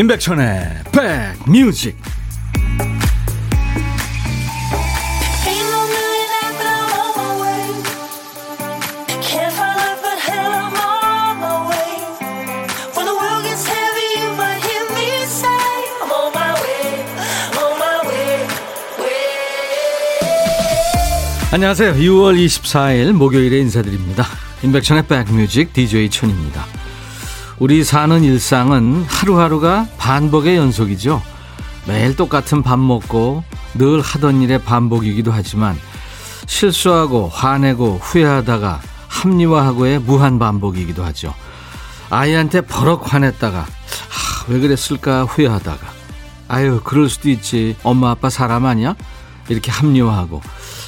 임백천의 백뮤직 안녕하세요. 6월 24일 목요일에 인사드립니다. 임백천의 백뮤직 DJ 천입니다. 우리 사는 일상은 하루하루가 반복의 연속이죠. 매일 똑같은 밥 먹고 늘 하던 일의 반복이기도 하지만 실수하고 화내고 후회하다가 합리화하고의 무한 반복이기도 하죠. 아이한테 버럭 화냈다가 아, 왜 그랬을까 후회하다가 아유 그럴 수도 있지 엄마 아빠 사람 아니야? 이렇게 합리화하고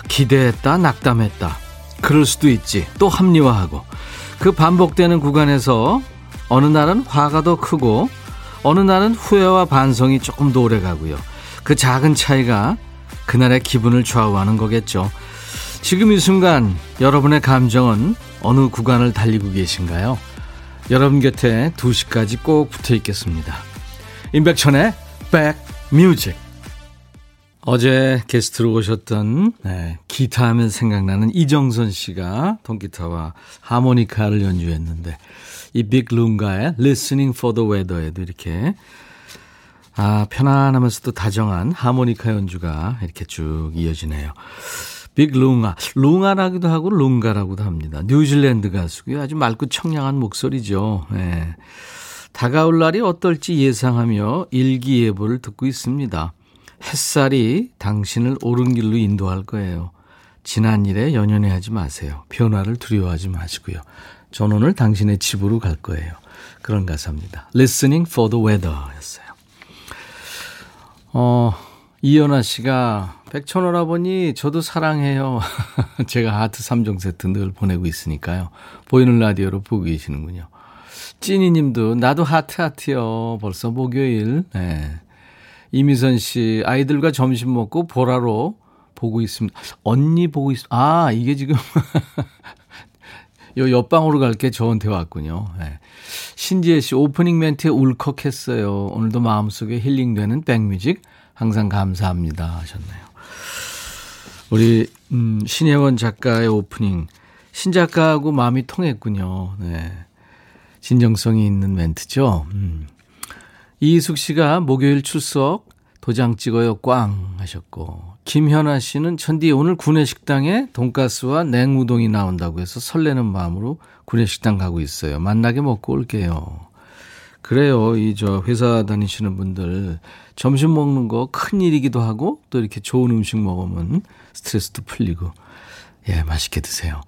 기대했다 낙담했다 그럴 수도 있지 또 합리화하고 그 반복되는 구간에서 어느 날은 화가 더 크고 어느 날은 후회와 반성이 조금 더 오래 가고요. 그 작은 차이가 그날의 기분을 좌우하는 거겠죠. 지금 이 순간 여러분의 감정은 어느 구간을 달리고 계신가요? 여러분 곁에 2시까지 꼭 붙어 있겠습니다. 임백천의 백뮤직 어제 게스트로 오셨던 네, 기타 하면 생각나는 이정선 씨가 통기타와 하모니카를 연주했는데 이 빅룽가의 Listening for the Weather에도 이렇게 아, 편안하면서도 다정한 하모니카 연주가 이렇게 쭉 이어지네요. 빅 룽아, 룽아라기도 하고 룽가라고도 합니다. 뉴질랜드 가수고요. 아주 맑고 청량한 목소리죠. 네. 다가올 날이 어떨지 예상하며 일기예보를 듣고 있습니다. 햇살이 당신을 옳은 길로 인도할 거예요. 지난 일에 연연해 하지 마세요. 변화를 두려워하지 마시고요. 전 오늘 당신의 집으로 갈 거예요. 그런 가사입니다. Listening for the weather 였어요. 어, 이연아 씨가 백천오라버니 저도 사랑해요. 제가 하트 3종 세트 늘 보내고 있으니까요. 보이는 라디오로 보고 계시는군요. 찐이 님도 나도 하트 하트요. 벌써 목요일. 네. 이미선 씨 아이들과 점심 먹고 보라로 보고 있습니다. 언니 보고 있, 아, 이게 지금 요 옆방으로 갈게 저한테 왔군요. 네. 신지혜 씨 오프닝 멘트에 울컥했어요. 오늘도 마음속에 힐링되는 백뮤직 항상 감사합니다 하셨네요. 우리 음, 신혜원 작가의 오프닝 신 작가하고 마음이 통했군요. 네. 진정성이 있는 멘트죠. 음. 이숙 씨가 목요일 출석 도장 찍어요 꽝 하셨고 김현아 씨는 천디 오늘 구내식당에 돈가스와 냉우동이 나온다고 해서 설레는 마음으로 구내식당 가고 있어요. 만나게 먹고 올게요. 그래요. 이 저 회사 다니시는 분들 점심 먹는 거 큰일이기도 하고 또 이렇게 좋은 음식 먹으면 스트레스도 풀리고 예, 맛있게 드세요.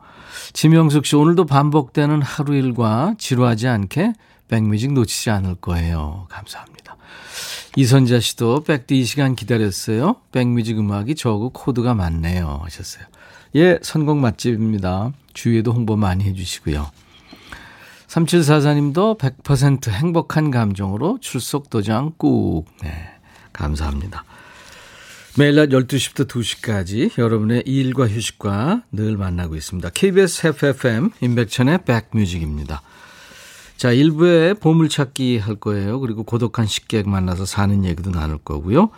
지명숙 씨 오늘도 반복되는 하루 일과 지루하지 않게 백뮤직 놓치지 않을 거예요. 감사합니다. 이선자 씨도 백디 이 시간 기다렸어요. 백뮤직 음악이 저하고 코드가 맞네요. 하셨어요. 예, 선곡 맛집입니다. 주위에도 홍보 많이 해주시고요. 3744님도 100% 행복한 감정으로 출석 도장 꾹. 네, 감사합니다. 매일 낮 12시부터 2시까지 여러분의 일과 휴식과 늘 만나고 있습니다. KBS FFM 인백천의 백뮤직입니다. 자, 1부에 보물찾기 할 거예요. 그리고 고독한 식객 만나서 사는 얘기도 나눌 거고요.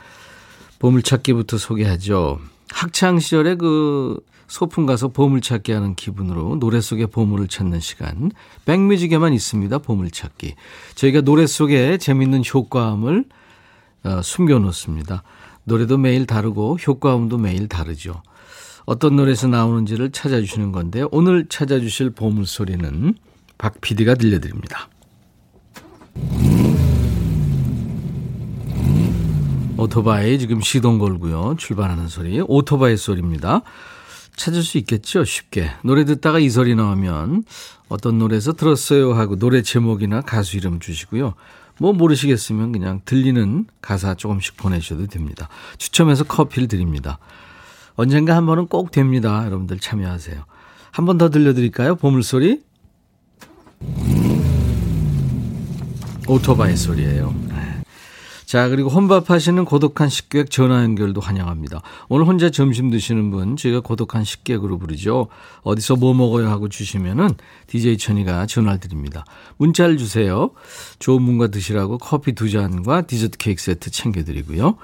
보물찾기부터 소개하죠. 학창 시절에 그 소풍 가서 보물찾기 하는 기분으로 노래 속에 보물을 찾는 시간. 백뮤직에만 있습니다. 보물찾기. 저희가 노래 속에 재밌는 효과음을 어, 숨겨놓습니다. 노래도 매일 다르고 효과음도 매일 다르죠. 어떤 노래에서 나오는지를 찾아주시는 건데 오늘 찾아주실 보물소리는 박 PD가 들려드립니다. 오토바이 지금 시동 걸고요. 출발하는 소리. 오토바이 소리입니다. 찾을 수 있겠죠? 쉽게. 노래 듣다가 이 소리 나오면 어떤 노래에서 들었어요 하고 노래 제목이나 가수 이름 주시고요. 뭐 모르시겠으면 그냥 들리는 가사 조금씩 보내셔도 됩니다. 추첨해서 커피를 드립니다. 언젠가 한 번은 꼭 됩니다. 여러분들 참여하세요. 한 번 더 들려드릴까요? 보물소리. 오토바이 소리예요. 네. 자, 그리고 혼밥하시는 고독한 식객 전화 연결도 환영합니다. 오늘 혼자 점심 드시는 분, 저희가 고독한 식객으로 부르죠. 어디서 뭐 먹어요 하고 주시면은 DJ 천이가 전화를 드립니다. 문자를 주세요. 좋은 분과 드시라고 커피 두 잔과 디저트 케이크 세트 챙겨드리고요.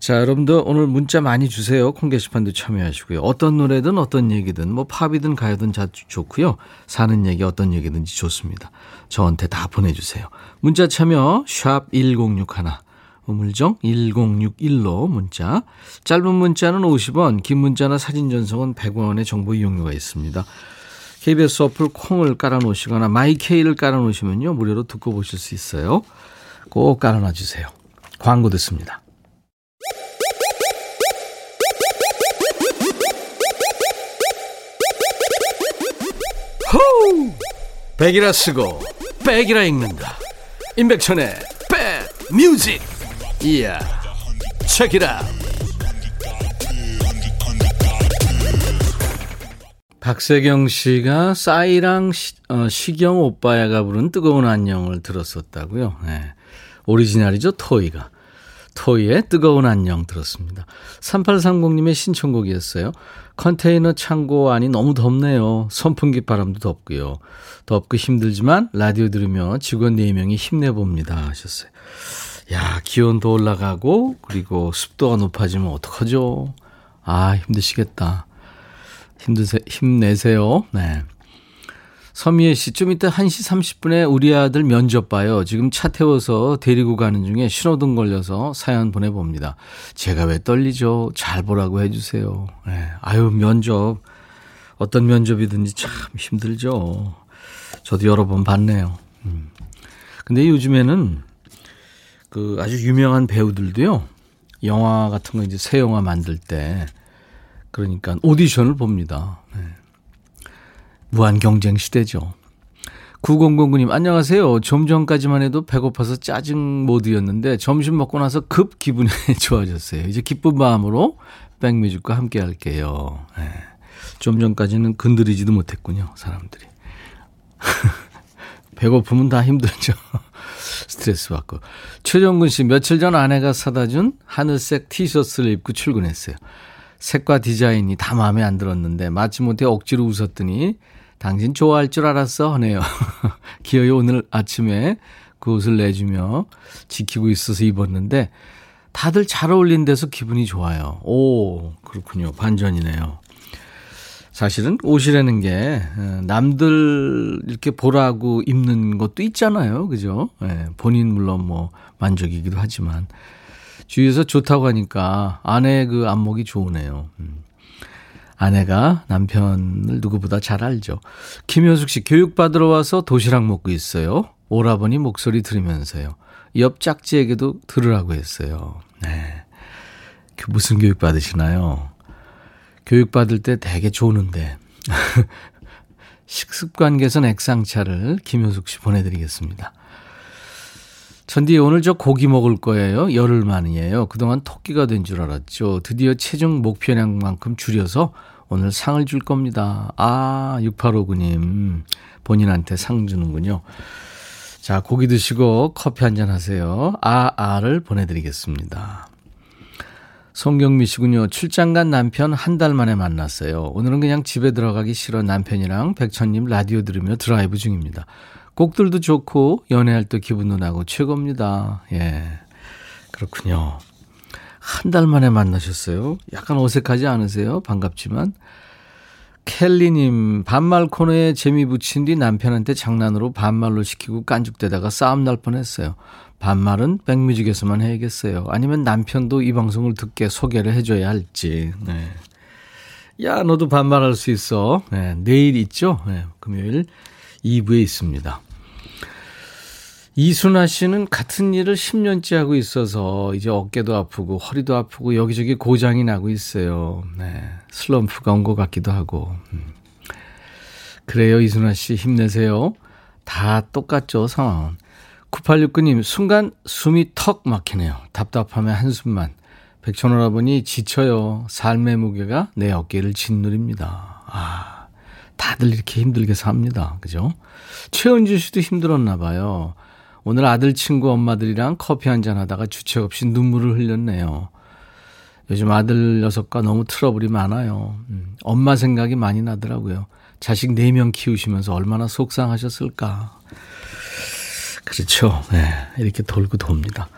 자, 여러분도 오늘 문자 많이 주세요. 콩 게시판도 참여하시고요. 어떤 노래든 어떤 얘기든 뭐 팝이든 가요든 다 좋고요. 사는 얘기 어떤 얘기든지 좋습니다. 저한테 다 보내주세요. 문자 참여 샵 1061, 우물정 1061로 문자. 짧은 문자는 50원, 긴 문자나 사진 전송은 100원의 정보 이용료가 있습니다. KBS 어플 콩을 깔아놓으시거나 마이케이를 깔아놓으시면요. 무료로 듣고 보실 수 있어요. 꼭 깔아놔 주세요. 광고 듣습니다. 호우! 백이라 쓰고 백이라 읽는다. 임백천의 백 뮤직. 이야. 책이라. 박세경 씨가 싸이랑 시, 어, 시경 오빠야가 부른 뜨거운 안녕을 들었었다고요. 네. 오리지널이죠, 토이가. 토이의 뜨거운 안녕 들었습니다. 3830님의 신청곡이었어요. 컨테이너 창고 안이 너무 덥네요. 선풍기 바람도 덥고요. 덥고 힘들지만 라디오 들으며 직원 4명이 힘내봅니다 하셨어요. 야, 기온도 올라가고 그리고 습도가 높아지면 어떡하죠? 아, 힘드시겠다. 힘드세, 힘내세요. 네. 서미애 씨, 좀 이따 1시 30분에 우리 아들 면접 봐요. 지금 차 태워서 데리고 가는 중에 신호등 걸려서 사연 보내봅니다. 제가 왜 떨리죠? 잘 보라고 해주세요. 네. 아유, 면접. 어떤 면접이든지 참 힘들죠. 저도 여러 번 봤네요. 음. 근데 요즘에는 그 아주 유명한 배우들도요. 영화 같은 거 이제 새 영화 만들 때 그러니까 오디션을 봅니다. 네. 무한 경쟁 시대죠. 9009님, 안녕하세요. 좀 전까지만 해도 배고파서 짜증 모드였는데 점심 먹고 나서 급 기분이 좋아졌어요. 이제 기쁜 마음으로 백뮤직과 함께 할게요. 네. 좀 전까지는 건드리지도 못했군요, 사람들이. 배고프면 다 힘들죠. 스트레스 받고. 최정근 씨, 며칠 전 아내가 사다 준 하늘색 티셔츠를 입고 출근했어요. 색과 디자인이 다 마음에 안 들었는데 마지못해 억지로 웃었더니 당신 좋아할 줄 알았어 하네요. 기어이 오늘 아침에 그 옷을 내주며 지키고 있어서 입었는데 다들 잘 어울린 데서 기분이 좋아요. 오, 그렇군요. 반전이네요. 사실은 옷이라는 게 어, 남들 이렇게 보라고 입는 것도 있잖아요. 그죠? 예, 본인 물론 뭐 만족이기도 하지만 주위에서 좋다고 하니까 아내의 그 안목이 좋으네요. 음. 아내가 남편을 누구보다 잘 알죠. 김효숙 씨 교육받으러 와서 도시락 먹고 있어요. 오라버니 목소리 들으면서요. 옆 짝지에게도 들으라고 했어요. 네. 그 무슨 교육 받으시나요? 교육 받을 때 되게 좋은데. 식습관 개선 액상차를 김효숙 씨 보내드리겠습니다. 천디 오늘 저 고기 먹을 거예요. 열흘 만이에요. 그동안 토끼가 된 줄 알았죠. 드디어 체중 목표량만큼 줄여서 오늘 상을 줄 겁니다. 아, 6859님. 본인한테 상 주는군요. 자, 고기 드시고 커피 한 잔 하세요. 아, 아를 보내드리겠습니다. 송경미 씨군요. 출장 간 남편 한 달 만에 만났어요. 오늘은 그냥 집에 들어가기 싫어 남편이랑 백천님 라디오 들으며 드라이브 중입니다. 곡들도 좋고 연애할 때 기분도 나고 최고입니다. 예. 그렇군요. 한 달 만에 만나셨어요. 약간 어색하지 않으세요? 반갑지만. 켈리님, 반말 코너에 재미 붙인 뒤 남편한테 장난으로 반말로 시키고 깐죽대다가 싸움 날 뻔했어요. 반말은 백뮤직에서만 해야겠어요. 아니면 남편도 이 방송을 듣게 소개를 해줘야 할지. 네. 야, 너도 반말할 수 있어. 네, 내일 있죠? 네, 금요일 2부에 있습니다. 이순아 씨는 같은 일을 10년째 하고 있어서 이제 어깨도 아프고 허리도 아프고 여기저기 고장이 나고 있어요. 네. 슬럼프가 온 것 같기도 하고. 음. 그래요, 이순아 씨. 힘내세요. 다 똑같죠, 상황은. 9869님, 순간 숨이 턱 막히네요. 답답하면 한숨만. 백천오라버니 지쳐요. 삶의 무게가 내 어깨를 짓누립니다. 아, 다들 이렇게 힘들게 삽니다. 그죠? 최은주 씨도 힘들었나 봐요. 오늘 아들 친구 엄마들이랑 커피 한잔 하다가 주체 없이 눈물을 흘렸네요. 요즘 아들 녀석과 너무 트러블이 많아요. 음, 엄마 생각이 많이 나더라고요. 자식 4명 키우시면서 얼마나 속상하셨을까. 그렇죠. 네, 이렇게 돌고 돕니다.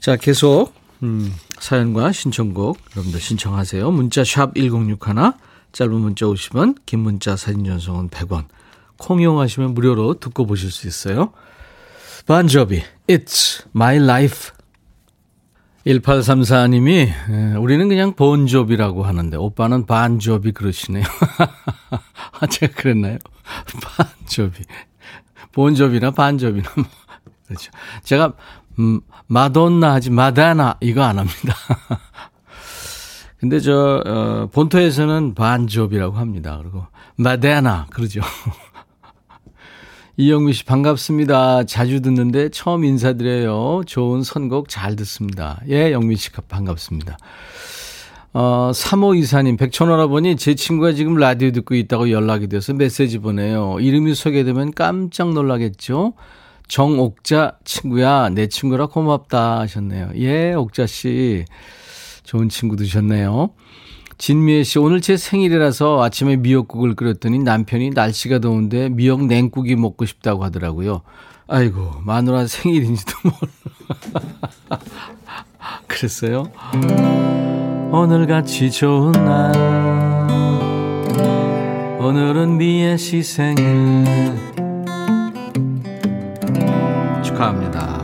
자, 계속 음, 사연과 신청곡 여러분들 신청하세요. 문자 샵 1061, 짧은 문자 50원, 긴 문자 사진 전송은 100원. 콩 이용하시면 무료로 듣고 보실 수 있어요. 반저비, It's My Life. 1834님이 우리는 그냥 본조비라고 하는데 오빠는 반조비 그러시네요. 아, 제가 그랬나요? 반조비. 본조비나 반조비나 뭐. 그렇죠. 제가 음, 마돈나 하지 마다나 이거 안 합니다. 근데 저 어, 본토에서는 반조비라고 합니다. 그리고 마다나 그러죠. 이영미 씨 반갑습니다. 자주 듣는데 처음 인사드려요. 좋은 선곡 잘 듣습니다. 예, 영미 씨 반갑습니다. 어, 3호 이사님, 백천원아버니 제 친구가 지금 라디오 듣고 있다고 연락이 돼서 메시지 보내요. 이름이 소개되면 깜짝 놀라겠죠? 정옥자 친구야, 내 친구라 고맙다 하셨네요. 예, 옥자 씨. 좋은 친구 되셨네요. 진미애 씨, 오늘 제 생일이라서 아침에 미역국을 끓였더니 남편이 날씨가 더운데 미역 냉국이 먹고 싶다고 하더라고요. 아이고, 마누라 생일인지도 몰라. 그랬어요? 오늘같이 좋은 날, 오늘은 미애 씨 생일. 축하합니다.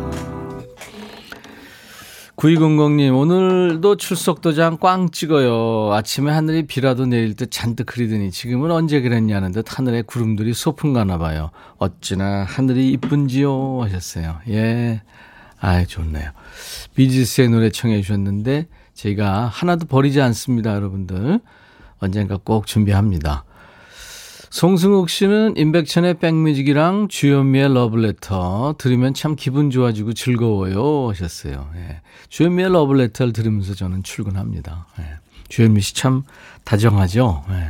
9200님, 오늘도 출석도장 꽝 찍어요. 아침에 하늘이 비라도 내릴 듯 잔뜩 흐리더니 지금은 언제 그랬냐는 듯 하늘에 구름들이 소풍 가나 봐요. 어찌나 하늘이 이쁜지요? 하셨어요. 예. 아이, 좋네요. 비지스의 노래 청해 주셨는데, 제가 하나도 버리지 않습니다, 여러분들. 언젠가 꼭 준비합니다. 송승욱 씨는 임백천의 백뮤직이랑 주현미의 러블레터 들으면 참 기분 좋아지고 즐거워요 하셨어요. 예. 주현미의 러블레터를 들으면서 저는 출근합니다. 예. 주현미 씨 참 다정하죠. 예.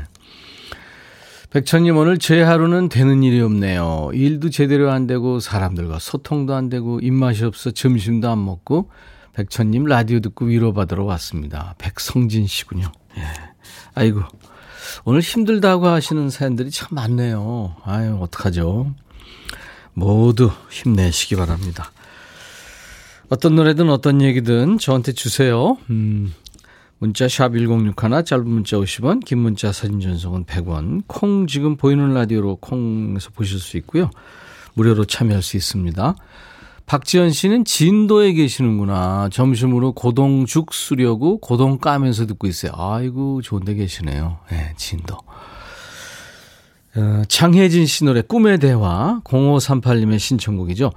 백천님 오늘 제 하루는 되는 일이 없네요. 일도 제대로 안 되고 사람들과 소통도 안 되고 입맛이 없어 점심도 안 먹고 백천님 라디오 듣고 위로받으러 왔습니다. 백성진 씨군요. 예. 아이고 오늘 힘들다고 하시는 사연들이 참 많네요. 아유, 어떡하죠. 모두 힘내시기 바랍니다. 어떤 노래든 어떤 얘기든 저한테 주세요. 음, 문자 샵 1061, 짧은 문자 50원, 긴 문자 사진 전송은 100원. 콩 지금 보이는 라디오로 콩에서 보실 수 있고요. 무료로 참여할 수 있습니다. 박지현 씨는 진도에 계시는구나. 점심으로 고동죽 쓰려고 고동 까면서 듣고 있어요. 아이고, 좋은 데 계시네요. 네, 진도. 어, 장혜진 씨 노래 꿈의 대화 0538님의 신청곡이죠.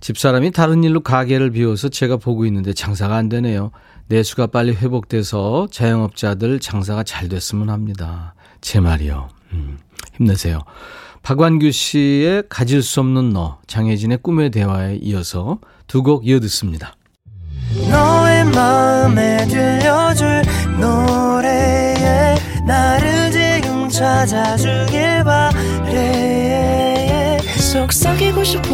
집사람이 다른 일로 가게를 비워서 제가 보고 있는데 장사가 안 되네요. 내수가 빨리 회복돼서 자영업자들 장사가 잘 됐으면 합니다. 제 말이요. 음, 힘내세요. 박완규 씨의 가질 수 없는 너, 장혜진의 꿈의 대화에 이어서 두 곡 이어 듣습니다. 너의 마음에 들려줄 노래에 나를 지금 찾아주길 바래 속삭이고 싶어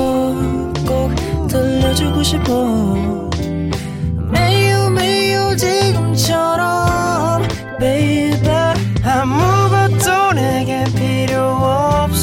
꼭 들려주고 싶어 매우 매우 지금처럼 baby 아무것도 내게 필요 없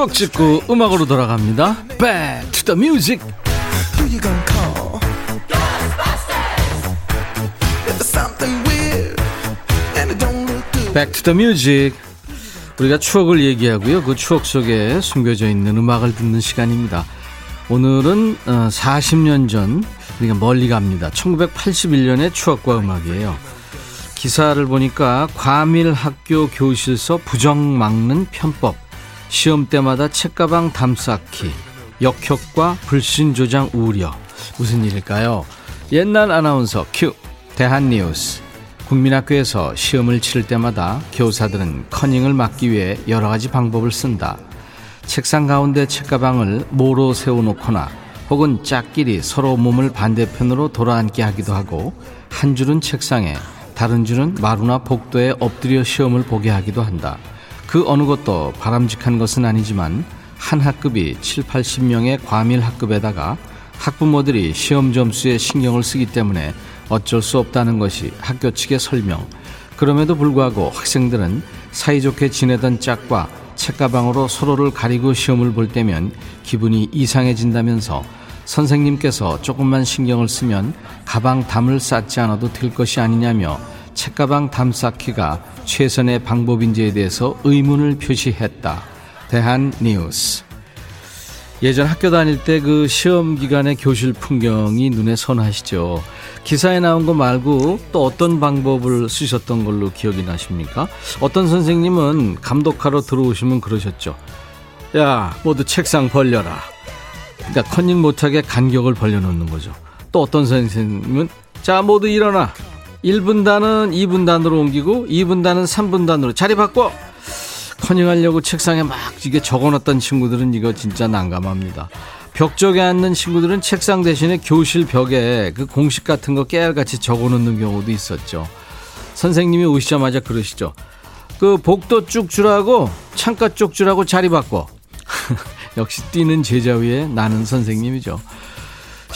추억 찍고 음악으로 돌아갑니다. Back to the music. The music. 우리가 추억을 얘기하고요. 그 추억 속에 숨겨져 있는 음악을 듣는 시간입니다. 오늘은 40년 어, 전, 그러니까 멀리 갑니다. 1981년의 추억과 음악이에요. 기사를 보니까 과밀 학교 교실서 부정 막는 편법, 시험 때마다 책가방 담쌓기, 역효과 불신 조장 우려. 무슨 일일까요? 옛날 아나운서 큐 대한뉴스. 국민학교에서 시험을 치를 때마다 교사들은 커닝을 막기 위해 여러 가지 방법을 쓴다. 책상 가운데 책가방을 모로 세워놓거나 혹은 짝끼리 서로 몸을 반대편으로 돌아앉게 하기도 하고 한 줄은 책상에 다른 줄은 마루나 복도에 엎드려 시험을 보게 하기도 한다. 그 어느 것도 바람직한 것은 아니지만 한 학급이 7, 80명의 과밀 학급에다가 학부모들이 시험 점수에 신경을 쓰기 때문에 어쩔 수 없다는 것이 학교 측의 설명. 그럼에도 불구하고 학생들은 사이좋게 지내던 짝과 책가방으로 서로를 가리고 시험을 볼 때면 기분이 이상해진다면서 선생님께서 조금만 신경을 쓰면 가방 담을 쌓지 않아도 될 것이 아니냐며 책가방 담 쌓기가 최선의 방법인지에 대해서 의문을 표시했다. 대한 뉴스. 예전 학교 다닐 때 그 시험 기간의 교실 풍경이 눈에 선하시죠. 기사에 나온 거 말고 또 어떤 방법을 쓰셨던 걸로 기억이 나십니까? 어떤 선생님은 감독하러 들어오시면 그러셨죠. 야, 모두 책상 벌려라. 그러니까 컨닝 못하게 간격을 벌려놓는 거죠. 또 어떤 선생님은 자 모두 일어나 1분단은 2분단으로 옮기고 2분단은 3분단으로 자리 바꿔 커닝하려고 책상에 막 이게 적어놨던 친구들은 이거 진짜 난감합니다. 벽 쪽에 앉는 친구들은 책상 대신에 교실 벽에 그 공식 같은 거 깨알같이 적어놓는 경우도 있었죠. 선생님이 오시자마자 그러시죠. 그 복도 쭉 주라고 창가 쪽 주라고 자리 바꿔. 역시 뛰는 제자 위에 나는 선생님이죠.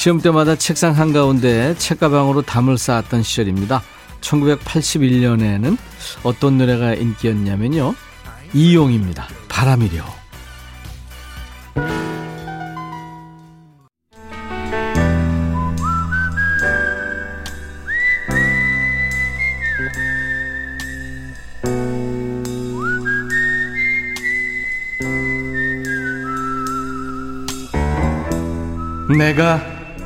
시험 때마다 책상 한가운데 책가방으로 담을 쌓았던 시절입니다. 1981년에는 어떤 노래가 인기였냐면요. 이용입니다. 바람이려. 내가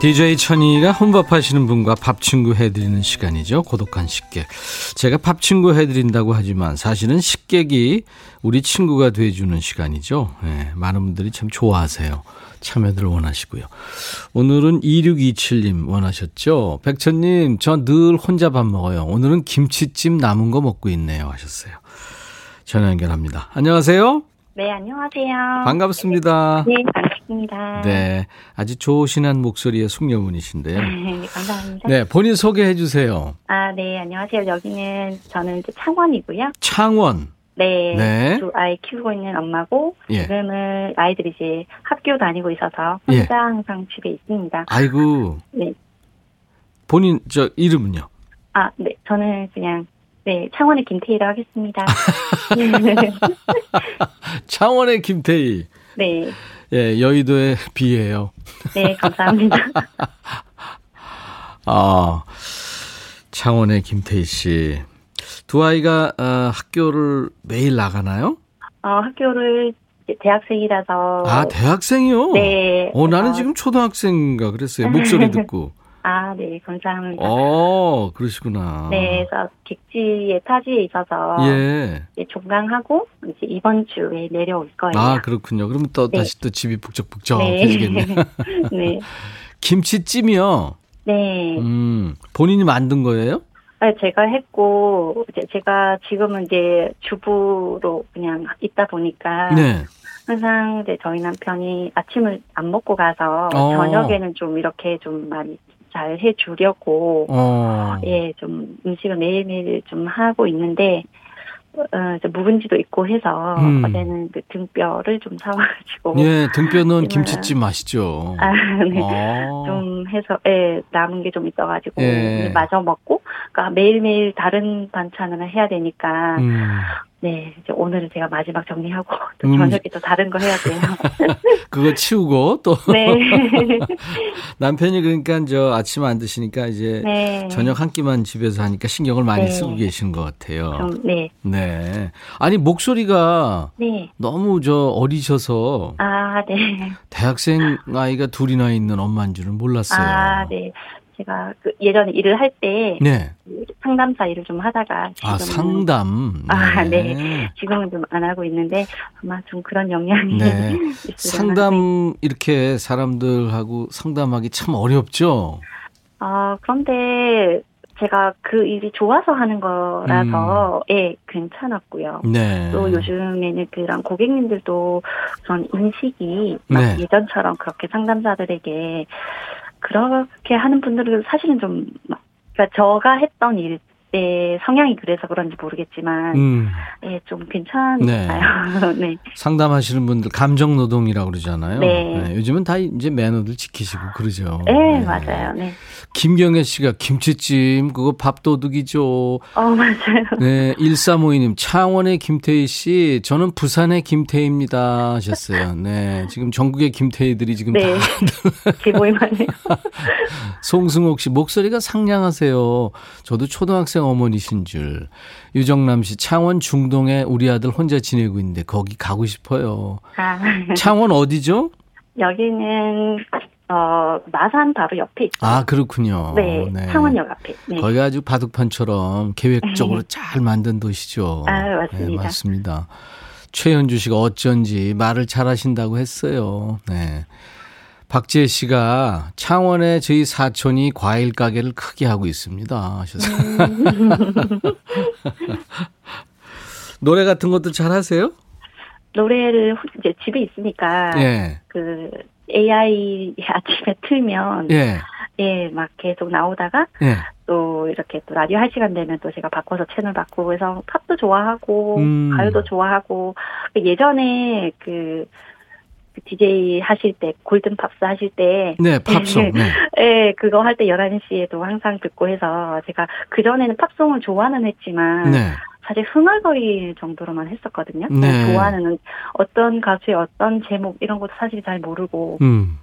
DJ 천이가 혼밥 하시는 분과 밥 친구 해드리는 시간이죠. 고독한 식객. 제가 밥 친구 해드린다고 하지만 사실은 식객이 우리 친구가 돼주는 시간이죠. 네, 많은 분들이 참 좋아하세요. 참여들 원하시고요. 오늘은 2627님 원하셨죠. 백천님, 저 늘 혼자 밥 먹어요. 오늘은 김치찜 남은 거 먹고 있네요. 하셨어요. 전화 연결합니다. 안녕하세요. 네, 안녕하세요. 반갑습니다. 네, 반갑습니다. 네, 아주 좋으신한 목소리의 숙녀분이신데요. 네, 감사합니다. 네, 본인 소개해 주세요. 아, 네, 안녕하세요. 여기는 저는 이제 창원이고요. 창원. 네, 네. 두 아이 키우고 있는 엄마고 예. 지금은 아이들이 이제 학교 다니고 있어서 예. 혼자 항상 집에 있습니다. 아이고. 네. 본인 저 이름은요? 아, 네, 저는 그냥 네, 창원의 김태희라고 하겠습니다. 창원의 김태희. 네, 예, 여의도의 비예요. 네, 감사합니다. 아, 창원의 김태희 씨. 두 아이가 어, 학교를 매일 나가나요? 어, 학교를 대학생이라서 아, 대학생이요? 네. 어, 나는 지금 초등학생인가 그랬어요. 목소리 듣고. 아, 네, 감사합니다. 어, 그러시구나. 네, 그래서 객지에 타지에 있어서 예. 이제 종강하고 이제 이번 주에 내려올 거예요. 아, 그렇군요. 그러면 또 네. 다시 또 집이 북적북적해지겠네. 네. 김치찜이요. 네. 음, 본인이 만든 거예요? 아, 제가 했고 이제 제가 지금은 이제 주부로 그냥 있다 보니까 네. 항상 이제 저희 남편이 아침을 안 먹고 가서 어. 저녁에는 좀 이렇게 좀 많이 잘 해주려고 어. 예, 좀 음식을 매일매일 좀 하고 있는데, 어, 묵은지도 있고 해서, 음. 어제는 그 등뼈를 좀 사와가지고. 예, 등뼈 넣은 하지만- 김치찜 맛있죠. 아, 네. 어. 좀 해서, 예, 남은 게 좀 있어가지고, 예. 마저 먹고, 그러니까 매일매일 다른 반찬을 해야 되니까, 음. 네, 이제 오늘은 제가 마지막 정리하고 또 음. 저녁에 또 다른 거 해야 돼요. 그거 치우고 또 네. 남편이 그러니까 저 아침 안 드시니까 이제 네. 저녁 한 끼만 집에서 하니까 신경을 많이 네. 쓰고 계시는 것 같아요. 좀, 네. 네. 아니 목소리가 네. 너무 저 어리셔서 아, 네. 대학생 아이가 둘이나 있는 엄마인 줄은 몰랐어요. 아, 네. 제가 그 예전에 일을 할때 네. 상담사 일을 좀 하다가 지금 아 상담. 아, 네. 지금은 좀 안 하고 있는데 아마 좀 그런 영향이 네. 상담 이렇게 사람들하고 상담하기 참 어렵죠. 아, 그런데 제가 그 일이 좋아서 하는 거라서 예, 괜찮았고요. 네. 또 요즘에는 그런 고객님들도 그런 인식이 막 네. 예전처럼 그렇게 상담사들에게 그렇게 하는 분들은 사실은 좀 막- 그러니까 저가 했던 일 때 성향이 그래서 그런지 모르겠지만 음, 예, 좀 괜찮아요. 네. 상담하시는 분들 감정 노동이라고 그러잖아요. 네. 요즘은 다 이제 매너들 지키시고 그러죠. 네, 맞아요. 네. 김경애 씨가 김치찜 그거 밥도둑이죠. 어, 맞아요. 네, 1352님 창원의 김태희 씨, 저는 부산의 김태희입니다 하셨어요. 네, 지금 전국의 김태희들이 지금 네. 다 기보이만해요. 송승옥 씨 목소리가 상냥하세요. 저도 초등학생 어머니신 줄. 유정남 씨 창원 중동에 우리 아들 혼자 지내고 있는데 거기 가고 싶어요. 아, 창원 어디죠? 여기는 어 마산 바로 옆에 있어요. 아 그렇군요. 네, 창원역 앞에. 네. 거기가 아주 바둑판처럼 계획적으로 잘 만든 도시죠. 아, 맞습니다. 네, 맞습니다. 최현주 씨가 어쩐지 말을 잘하신다고 했어요. 네. 박지혜 씨가 창원에 저희 사촌이 과일 가게를 크게 하고 있습니다. 음. 노래 같은 것도 잘 하세요? 노래를 호- 이제 집에 있으니까 예. 그 AI 아침에 틀면 예. 예, 막 계속 나오다가 예. 또 이렇게 또 라디오 할 시간 되면 또 제가 바꿔서 채널 바꾸고 해서 팝도 좋아하고 음. 가요도 좋아하고 그 예전에 그, 그 DJ 하실 때 골든 팝스 하실 때 네, 팝송. 네. 예, 그거 할 때 11시에도 항상 듣고 해서 제가 그전에는 팝송을 좋아는 했지만 네. 사실 흥얼거릴 정도로만 했었거든요. 네. 좋아하는 어떤 가수의 어떤 제목 이런 것도 사실 잘 모르고 음.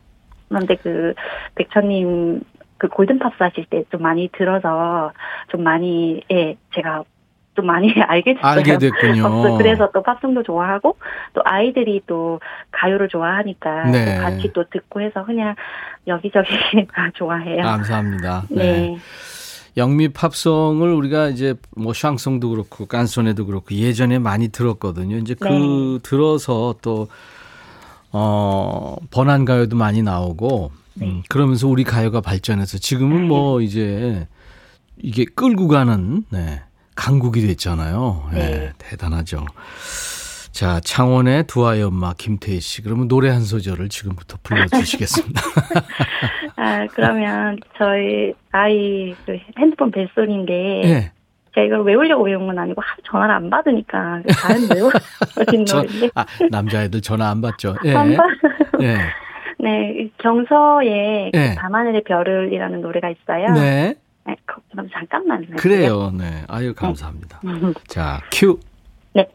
그런데 그 백천님 그 골든팝스 하실 때 좀 많이 들어서 좀 많이 예 제가 좀 많이 알게 됐어요. 알게 됐군요. 그래서 또 팝송도 좋아하고 또 아이들이 또 가요를 좋아하니까 네. 또 같이 또 듣고 해서 그냥 여기저기 다 좋아해요. 감사합니다. 네. 영미 팝송을 우리가 이제 뭐 샹송도 그렇고 깐소네도 그렇고 예전에 많이 들었거든요. 이제 그 네. 들어서 또 어, 번안 가요도 많이 나오고 네. 음, 그러면서 우리 가요가 발전해서 지금은 뭐 이제 이게 끌고 가는 네, 강국이 됐잖아요. 네, 네. 대단하죠. 자, 창원의 두 아이 엄마 김태희 씨. 그러면 노래 한 소절을 지금부터 불러주시겠습니다. 아 그러면 저희 아이 그 핸드폰 벨소리인데 네. 제가 이걸 외우려고 외운 건 아니고 전화를 안 받으니까 잘 외워진 저, 노래인데 아, 남자애들 전화 안 받죠. 예. 안 받. 예. 네, 이 경서의 그 네. 밤하늘의 별을이라는 노래가 있어요. 네. 네, 그- 그럼 잠깐만. 그래요. 네. 아유, 감사합니다. 음. 자, 큐. 네.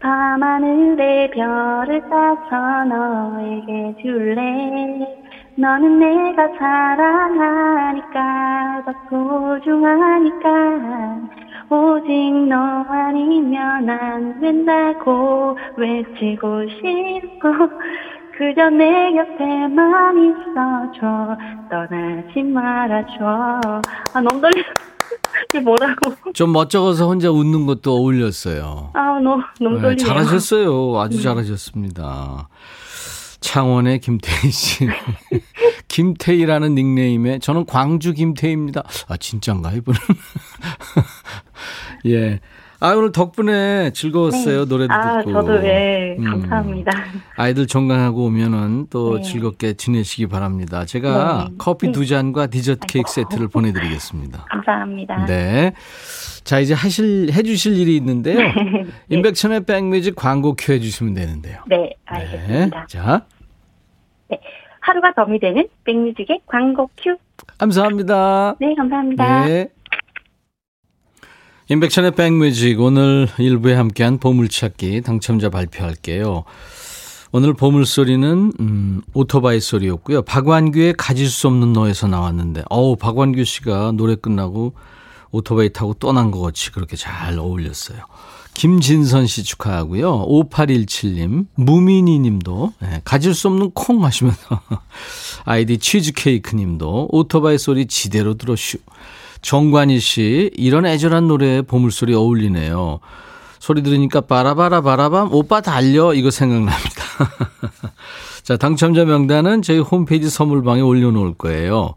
밤하늘의 별을 따서 너에게 줄래. 너는 내가 사랑하니까 더 소중하니까 오직 너 아니면 안 된다고 외치고 싶고 그저 내 곁에만 있어줘 떠나지 말아줘 아 너무 떨려 이게 뭐라고 좀 멋쩍어서 혼자 웃는 것도 어울렸어요. 아 너무 너무 네, 떨리네요 잘하셨어요. 아주 잘하셨습니다. 창원의 김태희 씨. 김태희라는 닉네임에 저는 광주 김태희입니다. 아, 진짠가, 이분은? 예. 아, 오늘 덕분에 즐거웠어요. 노래도 아 듣고. 저도 예 음. 감사합니다 아이들 건강하고 오면은 또 네. 즐겁게 지내시기 바랍니다. 제가 네. 커피 네. 두 잔과 디저트 케이크. 세트를 보내 드리겠습니다. 감사합니다 네. 자, 이제 하실, 해 주실 일이 있는데요. 임백천의 백뮤직 광고 큐 해 주시면 되는데요. 네 알겠습니다 자, 하루가 덤이 되는 백뮤직의 광고 큐. 감사합니다. 네, 감사합니다. 네. 임백천의 백뮤직 오늘 일부에 함께한 보물찾기 당첨자 발표할게요. 오늘 보물소리는 음, 오토바이 소리였고요. 박완규의 가질 수 없는 너에서 나왔는데 어우 박완규 씨가 노래 끝나고 오토바이 타고 떠난 것 같이 그렇게 잘 어울렸어요. 김진선 씨 축하하고요. 5817님, 무민이 님도, 네, 가질 수 없는 콩 하시면서, 아이디 치즈케이크 님도, 오토바이 소리 지대로 들어슈. 정관희 씨, 이런 애절한 노래에 보물소리 어울리네요. 소리 들으니까 바라바라 바라밤 오빠 달려 이거 생각납니다. 자, 당첨자 명단은 저희 홈페이지 선물방에 올려놓을 거예요.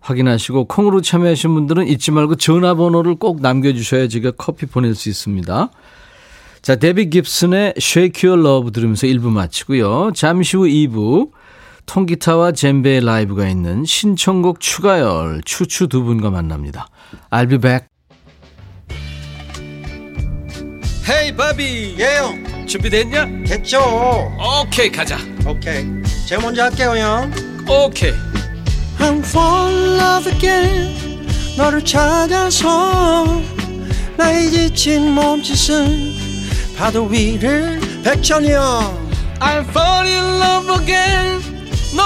확인하시고 콩으로 참여하신 분들은 잊지 말고 전화번호를 꼭 남겨주셔야 제가 커피 보낼 수 있습니다. 자, 데비 깁슨의 Shake Your Love 들으면서 1부 마치고요. 잠시 후 2부 통기타와 젬베의 라이브가 있는 신청곡 추가열 추추 두 분과 만납니다. I'll be back. 헤이 바비 예영. 준비됐냐? 됐죠. 오케이 가자. 오케이. 제가 먼저 할게요 형. 오케이. I'm fall in love again. 너를 찾아서 나의 지친 몸짓은 파도 위를 백천이 형. I'm fall in love again 너?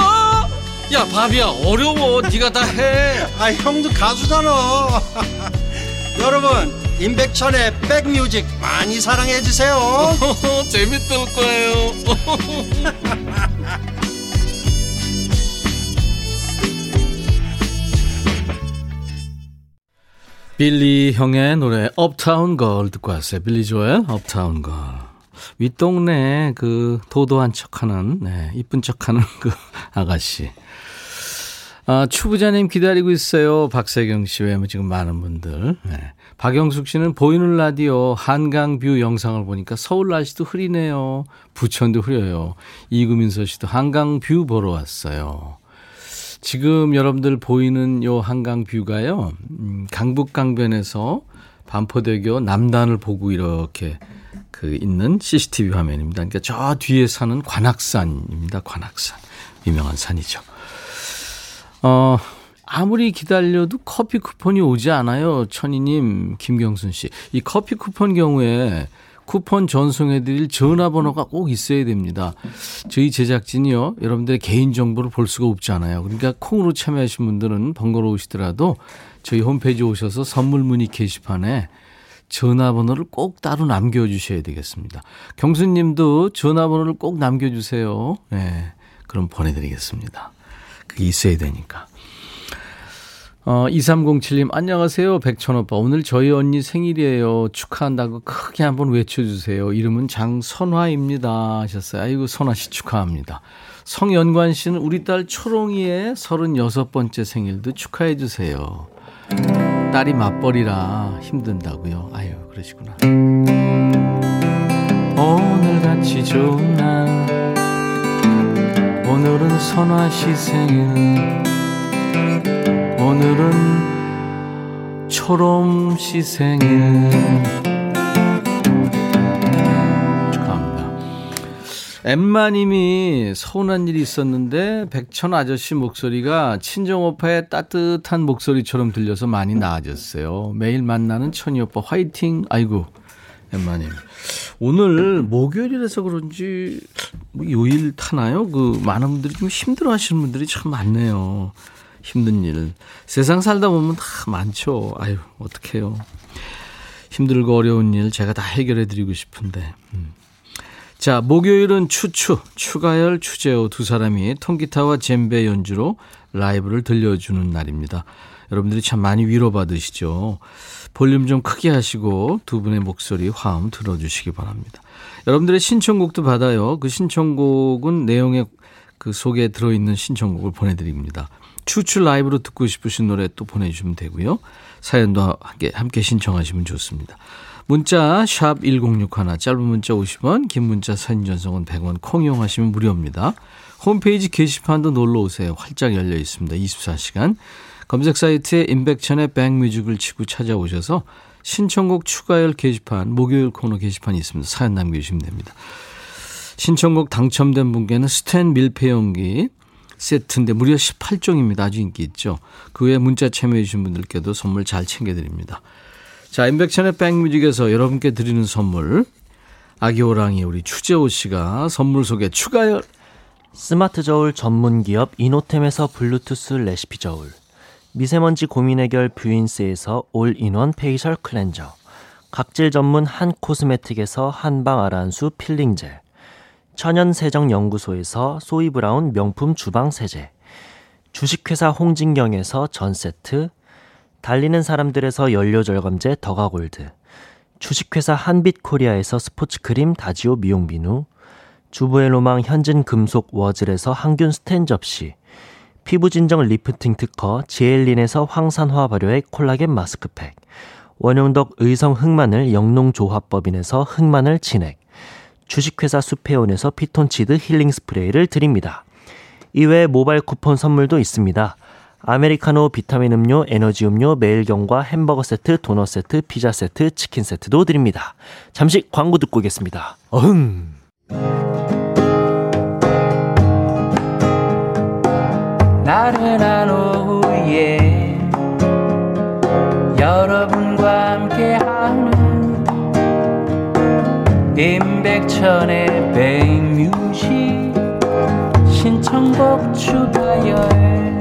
야 바비야 어려워. 네가 다 해. 아 형도 가수잖아. 여러분 임백천의 백뮤직 많이 사랑해 주세요. 재밌을 거예요. 빌리 형의 노래 업타운 걸 듣고 왔어요. 빌리 조엘 업타운 걸. 윗동네 그 도도한 척하는 네, 이쁜 척하는 그 아가씨. 아, 추부자님 기다리고 있어요. 박세경 씨 외에 지금 많은 분들. 네. 박영숙 씨는 보이는 라디오 한강 view 영상을 보니까 서울 날씨도 흐리네요. 부천도 흐려요. 이구민서 씨도 한강 view 보러 왔어요. 지금 여러분들 보이는 요 한강 view가요. 음, 강북 강변에서 반포대교 남단을 보고 이렇게 그 있는 CCTV 화면입니다. 그러니까 저 뒤에 산은 관악산입니다. 관악산. 유명한 산이죠. 어, 아무리 기다려도 커피 쿠폰이 오지 않아요. 천희님, 김경순 씨. 이 커피 쿠폰 경우에 쿠폰 전송해드릴 전화번호가 꼭 있어야 됩니다. 저희 제작진이요. 여러분들의 개인정보를 볼 수가 없잖아요. 그러니까 콩으로 참여하신 분들은 번거로우시더라도 저희 홈페이지 오셔서 선물 문의 게시판에 전화번호를 꼭 따로 남겨주셔야 되겠습니다. 경수님도 전화번호를 꼭 남겨주세요. 네. 그럼 보내드리겠습니다. 그게 있어야 되니까. 어, 2307님, 안녕하세요. 백천오빠. 오늘 저희 언니 생일이에요. 축하한다고 크게 한번 외쳐주세요. 이름은 장선화입니다. 하셨어요. 아이고, 선화씨 축하합니다. 성연관 씨는 우리 딸 초롱이의 36번째 생일도 축하해주세요. 딸이 맞벌이라 힘든다고요. 아유, 그러시구나. 오늘같이 좋은 날, 오늘은 선화씨 생일. 오늘은 초롬 씨 생일 축하합니다. 엠마님이 서운한 일이 있었는데 백천 아저씨 목소리가 친정 오빠의 따뜻한 목소리처럼 들려서 많이 나아졌어요. 매일 만나는 천이 오빠 화이팅. 아이고 엠마님 오늘 목요일이라서 그런지 뭐 요일 타나요? 그 많은 분들이 좀 힘들어하시는 분들이 참 많네요. 힘든 일. 세상 살다 보면 다 많죠. 아유, 어떡해요. 힘들고 어려운 일 제가 다 해결해 드리고 싶은데. 음. 자, 목요일은 추추, 추가열, 추재호 두 사람이 통기타와 젬베 연주로 라이브를 들려주는 날입니다. 여러분들이 참 많이 위로받으시죠. 볼륨 좀 크게 하시고 두 분의 목소리 화음 들어주시기 바랍니다. 여러분들의 신청곡도 받아요. 그 신청곡은 내용에 그 속에 들어있는 신청곡을 보내드립니다. 추출 라이브로 듣고 싶으신 노래 또 보내주시면 되고요. 사연도 함께, 함께 신청하시면 좋습니다. 문자 1061, 짧은 문자 50원, 긴 문자 사진 전송은 100원, 콩 이용하시면 무료입니다. 홈페이지 게시판도 놀러 오세요. 활짝 열려 있습니다. 24시간. 검색 사이트에 인백천의 백뮤직을 치고 찾아오셔서 신청곡 추가열 게시판, 목요일 코너 게시판이 있습니다. 사연 남겨주시면 됩니다. 신청곡 당첨된 분께는 스탠 밀폐용기 세트인데 무려 18종입니다. 아주 인기 있죠. 그 외에 문자 참여해 주신 분들께도 선물 잘 챙겨 드립니다. 자, 인백천의 백뮤직에서 여러분께 드리는 선물. 아기 호랑이 우리 추재호 씨가 선물 소개 추가열. 스마트 저울 전문 기업 이노템에서 블루투스 레시피 저울. 미세먼지 고민 해결 뷰인스에서 all-in-one facial cleanser. 각질 전문 한 코스메틱에서 한방 아란수 peeling gel. 천연 세정 연구소에서 소이 브라운 명품 주방 세제. 주식회사 홍진경에서 전 세트. 달리는 사람들에서 연료 절감제 더가골드. 주식회사 한빛코리아에서 스포츠크림 다지오 미용 비누. 주부의 로망 현진 금속 워즐에서 항균 스텐 접시. 피부 진정 리프팅 특허 지엘린에서 항산화 발효의 콜라겐 마스크팩. 원용덕 의성 흑마늘 영농조합법인에서 흑마늘 진액. 주식회사 수페온에서 피톤치드 힐링 스프레이를 드립니다. 이외에 모바일 쿠폰 선물도 있습니다. 아메리카노 비타민 음료, 에너지 음료, 매일경과 햄버거 세트, 도넛 세트, 피자 세트, 치킨 세트도 드립니다. 잠시 광고 듣고 오겠습니다. 어흥! 나른한 오후에 여러분 임백천의 백뮤직 신청곡 추가열.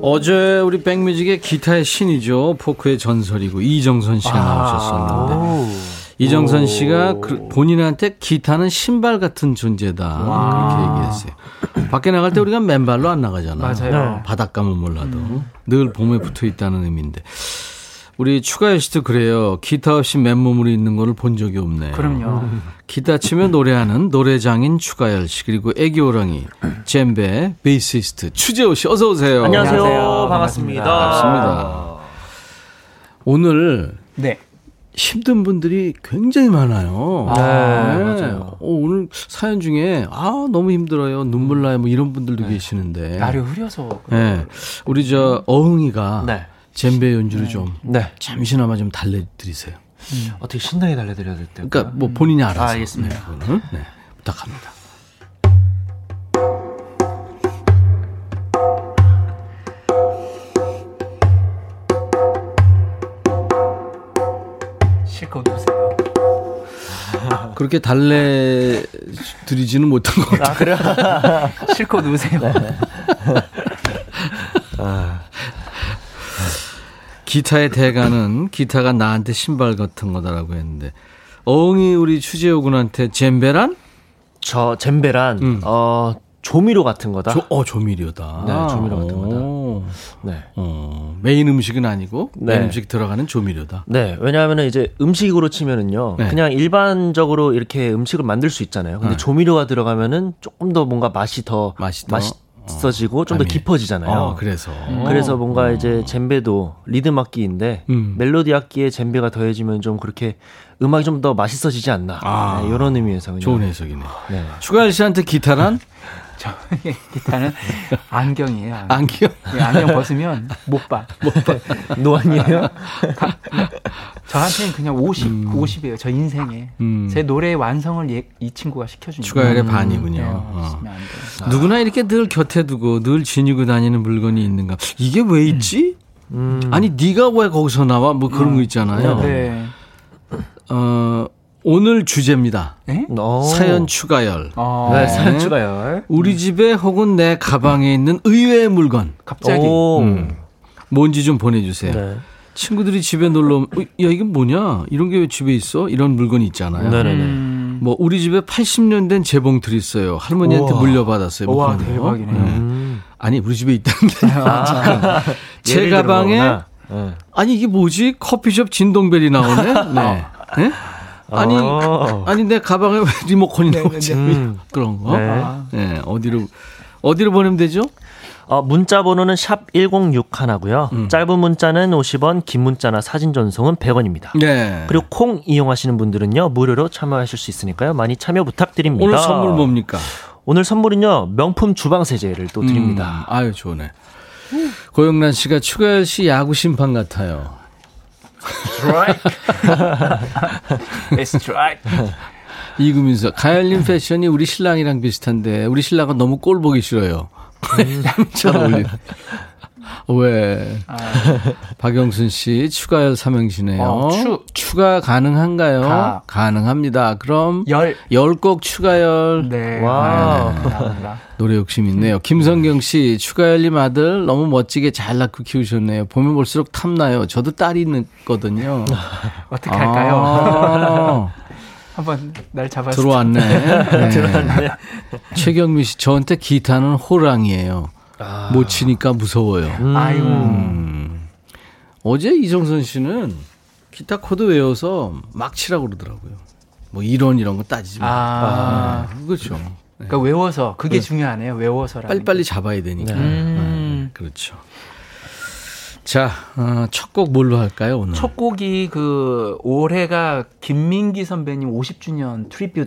어제 우리 백뮤직의 기타의 신이죠. 포크의 전설이고 이정선 씨가 나오셨었는데. 이정선 씨가 그 본인한테 기타는 신발 같은 존재다. 그렇게 얘기했어요. 밖에 나갈 때 우리가 맨발로 안 나가잖아. 맞아요. 바닷감은 몰라도. 늘 봄에 붙어 있다는 의미인데 우리 추가열 씨도 그래요. 기타 없이 맨몸으로 있는 거를 본 적이 없네. 그럼요. 기타 치며 노래하는 노래장인 추가열 씨 그리고 애기 호랑이 젬베 베이시스트 추재호 씨 어서 오세요. 안녕하세요. 안녕하세요. 반갑습니다. 반갑습니다. 오늘 네. 힘든 분들이 굉장히 많아요. 네, 맞아요. 어, 오늘 사연 중에 아 너무 힘들어요 눈물 나요 뭐 이런 분들도 계시는데. 날이 흐려서 네. 우리 저 어흥이가 네. 젬베 연주를 좀 네. 잠시나마 좀 달래드리세요. 어떻게 신나게 달려드려야 될 때. 그러니까 뭐 본인이 알아서. 아, 알겠습니다. 네. 네, 부탁합니다. 실컷 웃으세요. 그렇게 달래 드리지는 못한 것 같아요. 아, 그래요? 실컷 웃으세요. 기타의 대가는 기타가 나한테 신발 같은 거다라고 했는데 어흥이 우리 추재호 군한테 젬베란? 저 젬베란 음. 어 조미료 같은 거다. 조, 어 조미료다. 네, 조미료 같은 거다. 오. 네. 어, 메인 음식은 아니고 네. 메인 음식 들어가는 조미료다. 네, 왜냐하면 이제 음식으로 치면은요, 네. 그냥 일반적으로 이렇게 음식을 만들 수 있잖아요. 근데 네. 조미료가 들어가면은 조금 더 뭔가 맛이 더 맛이 더? 맛있 어지고 좀더 아니. 깊어지잖아요. 어, 그래서 그래서 뭔가 이제 젬베도 리듬 악기인데 음. 멜로디 악기에 젬베가 더해지면 좀 그렇게 음악이 좀 더 맛있어지지 않나 아. 네, 이런 의미에서 그냥. 좋은 해석이네. 네. 추가열 씨한테 기타란 저 기타는 안경이에요. 안경. 안경. 예, 안경 벗으면 못 봐. 노안이에요? 저한테는 그냥 50, 50이에요. 저 인생에. 음. 제 노래의 완성을 얘- 이 친구가 시켜주니까. 추가열의 네, 반이군요. 어. 없으면 안 돼요. 누구나 이렇게 늘 곁에 두고 늘 지니고 다니는 물건이 있는가? 이게 왜 있지? 음. 아니 네가 왜 거기서 나와? 뭐 그런 거 있잖아요. 네. 어, 오늘 주제입니다. 네? 어. 사연 추가열. 어, 네, 사연 추가열. 우리 집에 혹은 내 가방에 있는 의외의 물건 갑자기. 오. 음. 뭔지 좀 보내주세요. 네. 친구들이 집에 놀러 오면 어, 야 이게 뭐냐? 이런 게 왜 집에 있어? 이런 물건이 있잖아요. 네네네. 음, 뭐 우리 집에 80년 된 재봉틀 있어요. 할머니한테 우와. 물려받았어요. 뭐 거. 대박이네. 네. 음. 아니 우리 집에 있다는 게 아. 제 가방에 들어보구나. 네. 아니 이게 뭐지? 커피숍 진동벨이 나오네. 네. 네? 아니 어. 아니 내 가방에 왜 리모컨이 나오지? 음. 그런 거. 네. 아, 네. 어디로 어디로 보내면 되죠? 어, 문자 번호는 샵 1061하고요. 음. 짧은 문자는 50원, 긴 문자나 사진 전송은 100원입니다. 네. 그리고 콩 이용하시는 분들은요. 무료로 참여하실 수 있으니까요. 많이 참여 부탁드립니다. 오늘 선물 뭡니까? 오늘 선물은요. 명품 주방 세제를 또 드립니다. 음, 아유 좋네. 고영란 씨가 추가열 씨 야구 심판 같아요. 스트라이크. 이구민서 가열님 패션이 우리 신랑이랑 비슷한데 우리 신랑은 너무 꼴 보기 싫어요. 잘 어울리네. 왜? 아, 박영순 씨 추가열 삼행시네요. 어, 추. 추가 가능한가요? 가. 가능합니다. 그럼 열. 열곡 추가열. 네. 와우. 아, 감사합니다. 노래 욕심 있네요. 김성경 씨, 추가열님 아들 너무 멋지게 잘 낳고 키우셨네요. 보면 볼수록 탐나요. 저도 딸이 있거든요. 어떻게 할까요? 아, 한번 날 잡아서. 들어왔네. 네. 최경미 씨, 저한테 기타는 호랑이에요. 못 치니까 무서워요. 아이고. 음. 어제 이정선 씨는 기타 코드 외워서 막 치라고 그러더라고요. 뭐 이런 이런 거 따지지 마. 아. 그렇죠. 그러니까 외워서 그게 중요하네요. 외워서라는. 빨리빨리 잡아야 되니까. 게. 음. 네, 그렇죠. 자, 어, 첫곡 뭘로 할까요, 오늘? 첫 곡이 그 올해가 김민기 선배님 50주년 트리뷰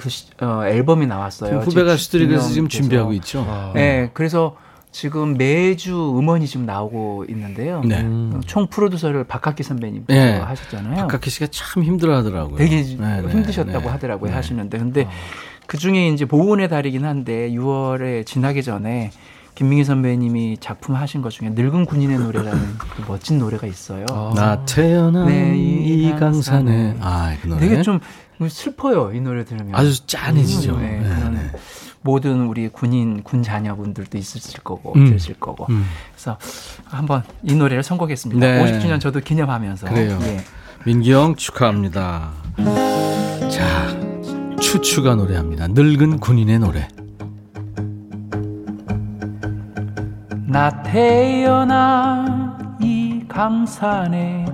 그 시- 어, 앨범이 나왔어요. 후배 가수들이 그래서 지금. 준비하고 있죠. 네, 그래서 지금 매주 음원이 지금 나오고 있는데요. 네. 어, 총 프로듀서를 박학기 선배님께서 네. 하셨잖아요. 박학기 씨가 참 힘들어 하더라고요. 되게 네, 네, 힘드셨다고 네. 하더라고요 네. 하시는데 근데 그 중에 이제 보온의 달이긴 한데 6월에 지나기 전에 김민기 선배님이 작품 하신 것 중에 늙은 군인의 노래라는 그 멋진 노래가 있어요. 나 태어난 네, 이. 강산에. 아, 그 노래. 되게 좀 슬퍼요 이 노래 들으면. 아주 짠해지죠. 음, 네, 네, 네. 모든 우리 군인 군 자녀분들도 있으실 거고 음. 들으실 거고. 음. 그래서 한번 이 노래를 선곡했습니다. 네. 50주년 저도 기념하면서. 그래요. 예. 민기 형 축하합니다. 자, 추추가 노래합니다. 늙은 군인의 노래. 나 태어나 이 강산에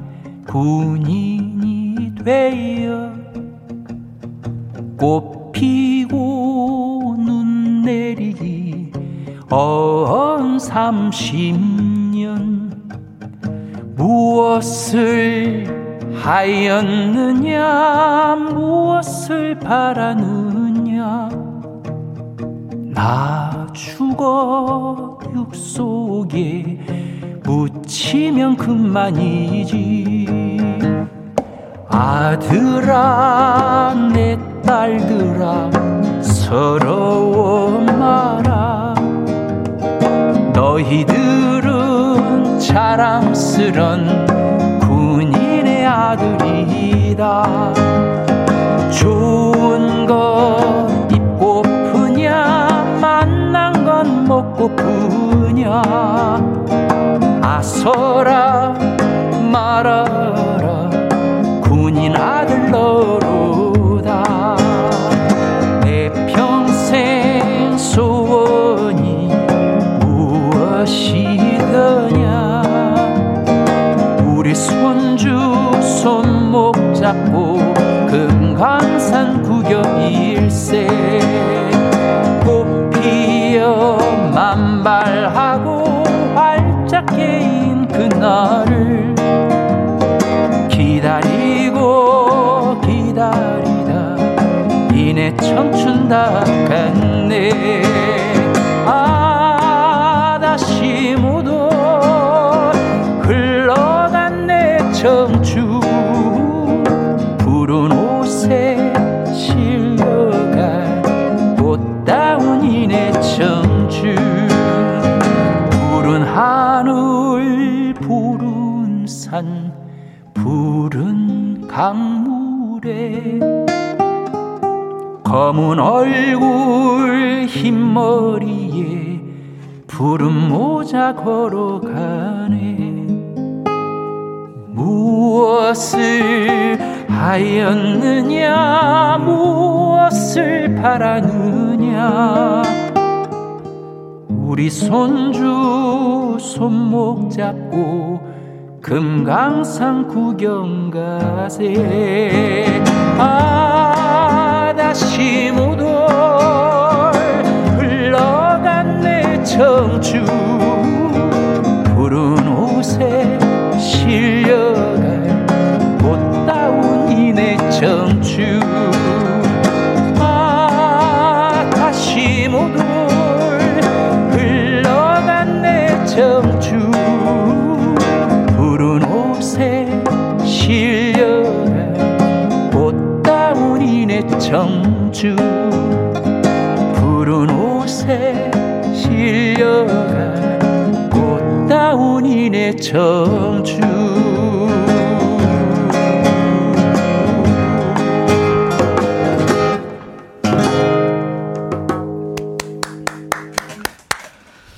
군인이 되어 꽃 피고 눈 내리기 언 삼십 년 무엇을 하였느냐 무엇을 바라느냐. 나 죽어 육 속에 묻히면 그만이지. 아들아 내 딸들아 서러워 마라 너희들은 자랑스런 군인의 아들이다. 좋은 것 입고프냐 만난 건 먹고프냐. 아서라 말아라 군인 아들 너로 무엇이더냐? 우리 손주 손목 잡고 금강산 구경 일세. 꽃 피어 만발하고 활짝 개인 그날 검은 얼굴 흰 머리에 푸른 모자 걸어가네. 무엇을 하였느냐? 무엇을 바라느냐? 우리 손주 손목 잡고 금강산 구경 가세. 아 다시 못 올 흘러간 내 청춘. 푸른 옷에 실려갈 꿈의 저주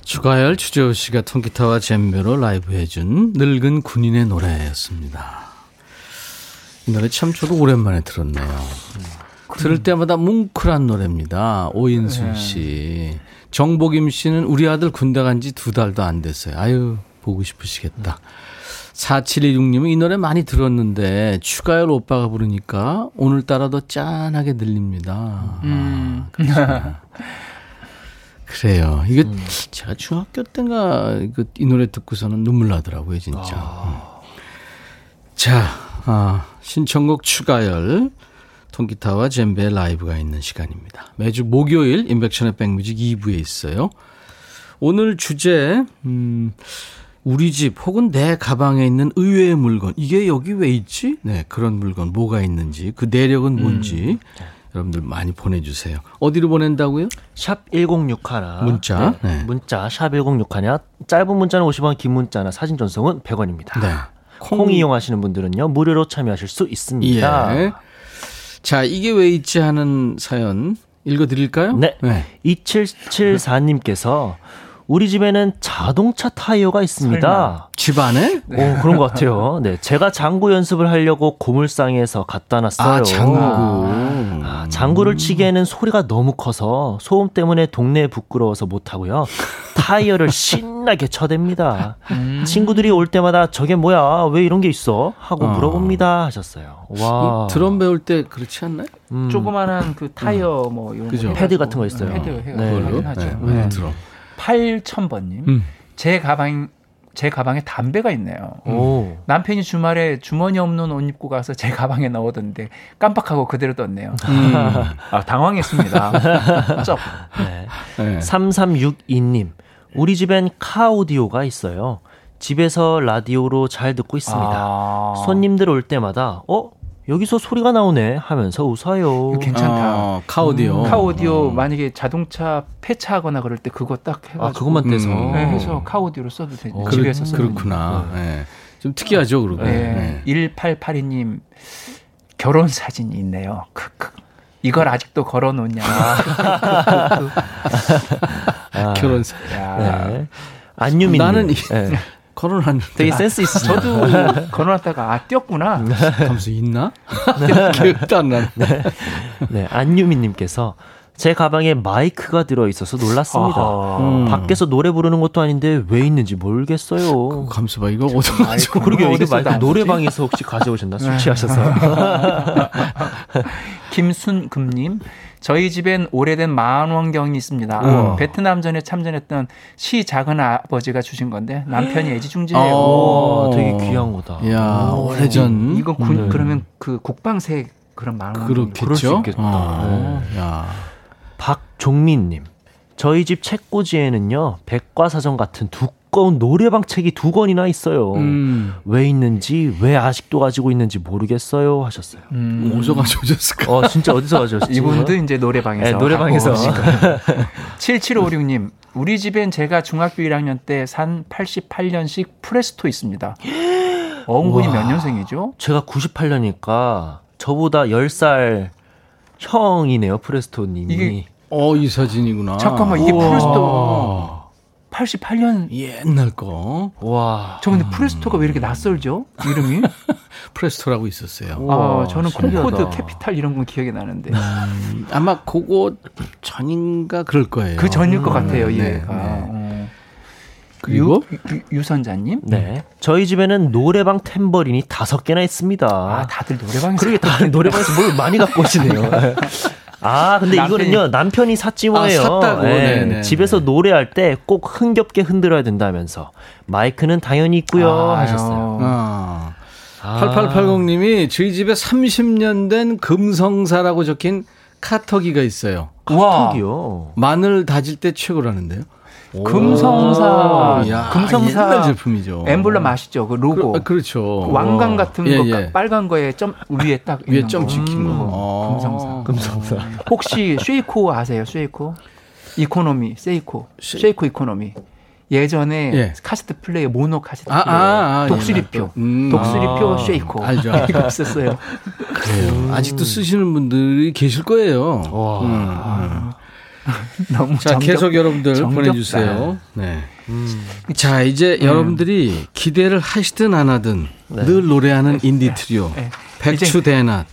추가열 추재호 씨가 통기타와 젬베로 라이브 해준 늙은 군인의 노래였습니다. 이 노래 참 저도 오랜만에 들었네요. 들을 때마다 뭉클한 노래입니다. 오인순 씨. 정복임 씨는 우리 아들 군대 간 지 두 달도 안 됐어요. 아유, 보고 싶으시겠다. 4716님은 이 노래 많이 들었는데 추가열 오빠가 부르니까 오늘따라 더 짠하게 들립니다. 음. 아, 그래요. 이게 제가 중학교 때인가 그이 노래 듣고서는 눈물 나더라고요, 진짜. 음. 자, 아, 신청곡 추가열 통기타와 젬베 라이브가 있는 시간입니다. 매주 목요일 인백션의 백뮤직 2부에 있어요. 오늘 주제 음, 우리 집 혹은 내 가방에 있는 의외의 물건 이게 여기 왜 있지? 네 그런 물건 뭐가 있는지 그 내력은 뭔지 여러분들 많이 보내주세요. 어디로 보낸다고요? 샵 1061. 문자. 네. 네. 문자 샵 1061. 짧은 문자는 50원, 긴 문자나 사진 전송은 100원입니다. 네. 콩 이용하시는 분들은요. 무료로 참여하실 수 있습니다. 예. 자 이게 왜 있지 하는 사연 읽어 드릴까요? 네. 2774님께서 우리 집에는 자동차 타이어가 있습니다. 집 안에? 오, 그런 것 같아요. 네. 제가 장구 연습을 하려고 고물상에서 갖다 놨어요. 아 장구. 아, 장구를 치기에는 소리가 너무 커서 소음 때문에 동네에 부끄러워서 못 하고요. 타이어를 신나게 쳐댑니다. 친구들이 올 때마다 저게 뭐야? 왜 이런 게 있어? 하고 어. 물어봅니다. 하셨어요. 와. 이 드럼 배울 때 그렇지 않나요? 음, 조그만한 그 타이어 뭐 이런 패드 같은 거 있어요. 패드 해가지고 네. 하죠. 네, 네. 드럼. 8000번님 음. 제 가방 제 가방에 담배가 있네요. 오. 남편이 주말에 주머니 없는 옷 입고 가서 제 가방에 넣어뒀는데 깜빡하고 그대로 뒀네요. 음. 아, 당황했습니다. 쩝. 네. 네. 3362님. 우리 집엔 카 오디오가 있어요. 집에서 라디오로 잘 듣고 있습니다. 아, 손님들 올 때마다 어 여기서 소리가 나오네 하면서 웃어요. 이거 괜찮다. 어, 카오디오. 카오디오 만약에 자동차 폐차하거나 그럴 때 그거 딱 해가지고 아 그것만 떼서. 음. 네, 해서 카오디오로 써도 돼. 어, 집에서 써도 그렇구나. 네. 좀 특이하죠, 그러고. 네. 1882님 결혼 사진이 있네요. 크크. 이걸 아직도 걸어놓냐. 아, 결혼사. 야. 네. 안유민. 나는 이- 네. 걸어놨는데. 되게 센스 있으시죠. 저도 걸어놨다가 아 뛰었구나. 감수 있나? 기억도 안 나네. 네, 안유민님께서 제 가방에 마이크가 들어 있어서 놀랐습니다. 음. 밖에서 노래 부르는 것도 아닌데 왜 있는지 모르겠어요. 감수 봐, 이거 어디서 가지고. 그러게요. 이게 마이크 안 노래방에서 혹시 가져오셨나? 술 네. 취하셔서. 김순금님, 저희 집엔 오래된 만원경이 있습니다. 우와. 베트남전에 참전했던 시 작은 아버지가 주신 건데 남편이 애지중지해요. 어. 오, 되게 귀한 거다. 야, 오. 오래전. 이거 군, 네. 그러면 그 국방색 그런 만원경. 그렇겠죠. 그럴 수 있겠다. 어, 야. 박종민님. 저희 집 책꽂이에는요, 백과사전 같은 두 꺼운 노래방 책이 두 권이나 있어요. 음. 왜 있는지, 왜 아직도 가지고 있는지 모르겠어요. 하셨어요. 음, 어디서 가져오셨을까? 어, 진짜 어디서 가져오셨지? 이분도 이제 노래방에서. 네, 노래방에서. 하고 오시고. 7756님, 우리 집엔 제가 중학교 1학년 때 산 88년식 프레스토 있습니다. 어흥분이. 몇 년생이죠? 제가 98년이니까 저보다 10살 형이네요, 프레스토 님이. 이게 어, 이 사진이구나. 잠깐만, 이게 우와. 프레스토 88년. 옛날 거. 와. 저 근데 프레스토가 왜 이렇게 낯설죠? 이름이? 프레스토라고 있었어요. 아, 저는 신기하다. 콩코드 캐피탈 이런 건 기억이 나는데. 아마 그거 전인가 그럴 거예요. 그 전일 것 음, 같아요, 네, 얘가. 네. 어. 그리고 유, 유, 선자님 네. 저희 집에는 노래방 탬버린이 다섯 개나 있습니다. 아, 다들 노래방에서. 그러게 다 노래방에서 뭘 많이 갖고 오시네요. 아, 근데 남편이- 이거는요, 남편이 샀지 뭐예요. 아, 샀다고. 네, 네네. 집에서 노래할 때 꼭 흥겹게 흔들어야 된다면서. 마이크는 당연히 있고요. 아유. 하셨어요. 아. 아. 8880님이 저희 집에 30년 된 금성사라고 적힌 커터기가 있어요. 와. 커터기요. 마늘 다질 때 최고라는데요. 금성사. 야, 금성사. 옛날 제품이죠. 엠블럼 아시죠? 그 로고. 그, 렇죠 그 왕관 같은 예, 거 예. 빨간 거에 점 위에 딱 위에 점 거. 찍힌 거. 음, 어. 금성사. 금성사. 혹시 쉐이코 아세요? 쉐이코? 이코노미, 세이코. 쉐- 쉐이코 이코노미. 예전에 예. 카세트 플레이어 모노 카세트 아, 플레이어 아, 아, 독수리표 옛날 거. 음. 독수리표 아, 쉐이코 알죠. 이거 있었어요. 그래요. 아직도 쓰시는 분들이 계실 거예요. 와. 음, 음. 너무 자, 정겹- 계속 여러분들 정겹다. 보내주세요. 네. 자, 이제 여러분들이 기대를 하시든 안 하든 늘 노래하는 인디 트리오. 네. 백추 대낮.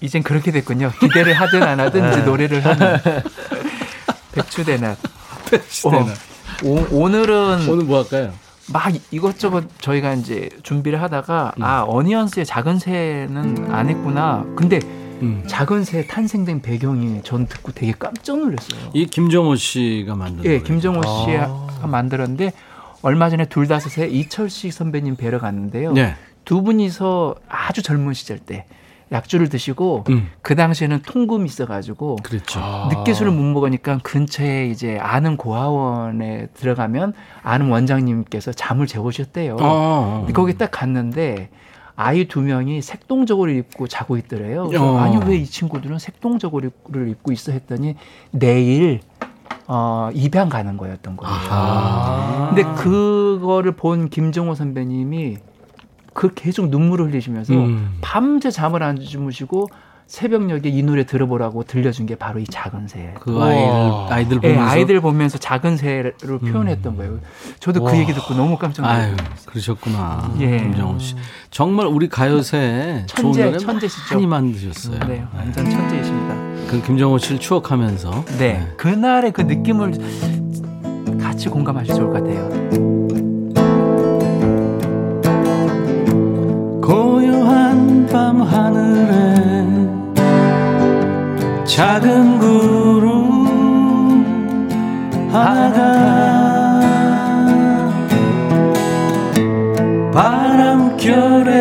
이젠 그렇게 됐군요. 기대를 하든 안 하든 이제 노래를 하는 백추대낮. 백추 어, 대낮. 오, 오 늘은 오늘 뭐 할까요? 막 이것저것 저희가 이제 준비를 하다가 아 어니언스의 작은 새는 안 했구나. 근데 음. 작은 새 탄생된 배경이 전 듣고 되게 깜짝 놀랐어요. 이 김정호 씨가 만든 예, 노래죠. 김정호 씨가 만들었는데 얼마 전에 둘다섯에 이철식 선배님 뵈러 갔는데요. 네. 두 분이서 아주 젊은 시절 때 약주를 드시고 음. 그 당시에는 통금이 있어가지고 그렇죠. 늦게 술을 못 먹으니까 근처에 이제 아는 고아원에 들어가면 아는 원장님께서 잠을 재우셨대요. 근데 거기 딱 갔는데 아이 두 명이 색동적으로 입고 자고 있더래요. 어. 아니 왜 이 친구들은 색동적으를 입고 있어 했더니 내일 어, 입양 가는 거였던 거예요. 아. 근데 그거를 본 김정호 선배님이 그 계속 눈물을 흘리시면서 음. 밤새 잠을 안 주무시고 새벽녘에 이 노래 들어보라고 들려준 게 바로 이 작은 새. 그 아이들, 아이들 예, 보면서. 아이들 보면서 작은 새를 표현했던 거예요. 저도 그 얘기 듣고 너무 깜짝 아유, 놀랐어요. 그러셨구나. 예. 김정호 씨. 정말 우리 가요새 좋은 천재, 천재시죠. 많이 만드셨어요. 네, 완전 천재이십니다. 그 김정호 씨를 추억하면서. 네, 그날의 그 느낌을 같이 공감하시면 좋을 것 같아요. 고요한 밤 하늘에 작은 구름 하나가 바람결에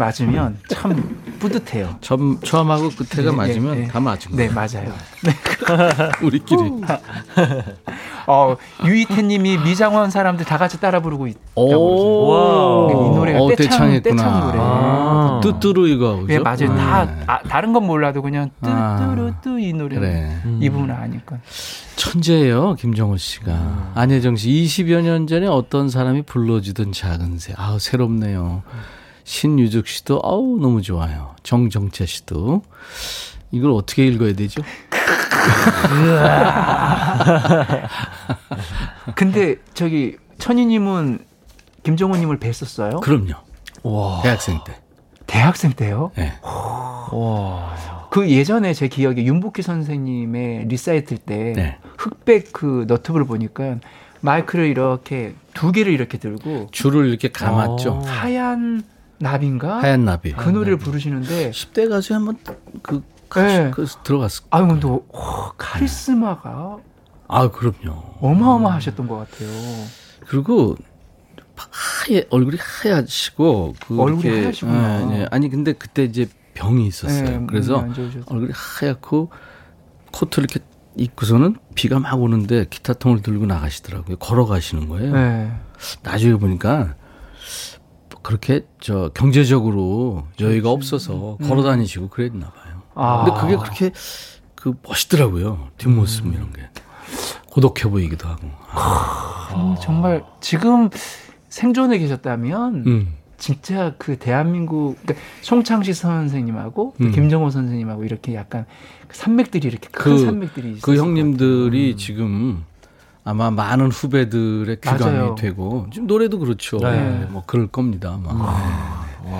맞으면 참 뿌듯해요. 처음, 처음하고 끝에가 예, 맞으면 예, 예. 다 맞은 네, 거예요. 맞아요. 우리끼리. 어, 유이태님이 미장원 사람들 다 같이 따라 부르고 있다고. 이 노래가 어, 떼창. 떼창 노래. 아. 뚜뚜루 이거. 그죠? 예, 맞아요. 다 네. 아, 다른 건 몰라도 그냥 아. 뚜뚜루 뚜 이 노래 그래. 이 부분 아니까. 천재예요, 김정호 씨가. 안혜정 씨, 20여 년 전에 어떤 사람이 불러주던 작은 새. 아우, 새롭네요. 신유숙 씨도, 아우, 너무 좋아요. 정정채 씨도. 이걸 어떻게 읽어야 되죠? 근데 저기 천희님은 김정호님을 뵀었어요? 그럼요. 대학생 때. 대학생 때요? 네. 그 예전에 제 기억에 윤복희 선생님의 리사이틀 때 네. 흑백 그 너트브를 보니까 마이크를 이렇게 두 개를 이렇게 들고 줄을 이렇게 감았죠. 어. 하얀 나비인가? 하얀 나비. 그 노래를 부르시는데 10대 가수에 한번 그, 네. 그 들어갔을 아유 근데 오, 카리스마가 아, 그럼요. 어마어마하셨던 것 같아요. 그리고 하얘 얼굴이 하얗시고 그 얼굴이 하얗시구나. 예, 예. 아니 근데 그때 이제 병이 있었어요. 네, 그래서. 얼굴이 하얗고 코트 이렇게 입고서는 비가 막 오는데 기타통을 들고 나가시더라고요. 걸어가시는 거예요. 네. 나중에 보니까 그렇게 저 경제적으로 여유가 없어서 걸어 다니시고 그랬나 봐요. 음. 아. 근데 그게 그렇게 그 멋있더라고요. 뒷모습 이런 게. 고독해 보이기도 하고. 음, 정말 지금 생존에 계셨다면 음. 진짜 그 대한민국 그러니까 송창식 선생님하고 또 음. 김정호 선생님하고 이렇게 약간 그 산맥들이 이렇게 큰 그- 산맥들이 그것 형님들이 지금 아마 많은 후배들의 귀감이 맞아요. 되고 지금 노래도 그렇죠. 네. 네, 뭐 그럴 겁니다. 아마. 네.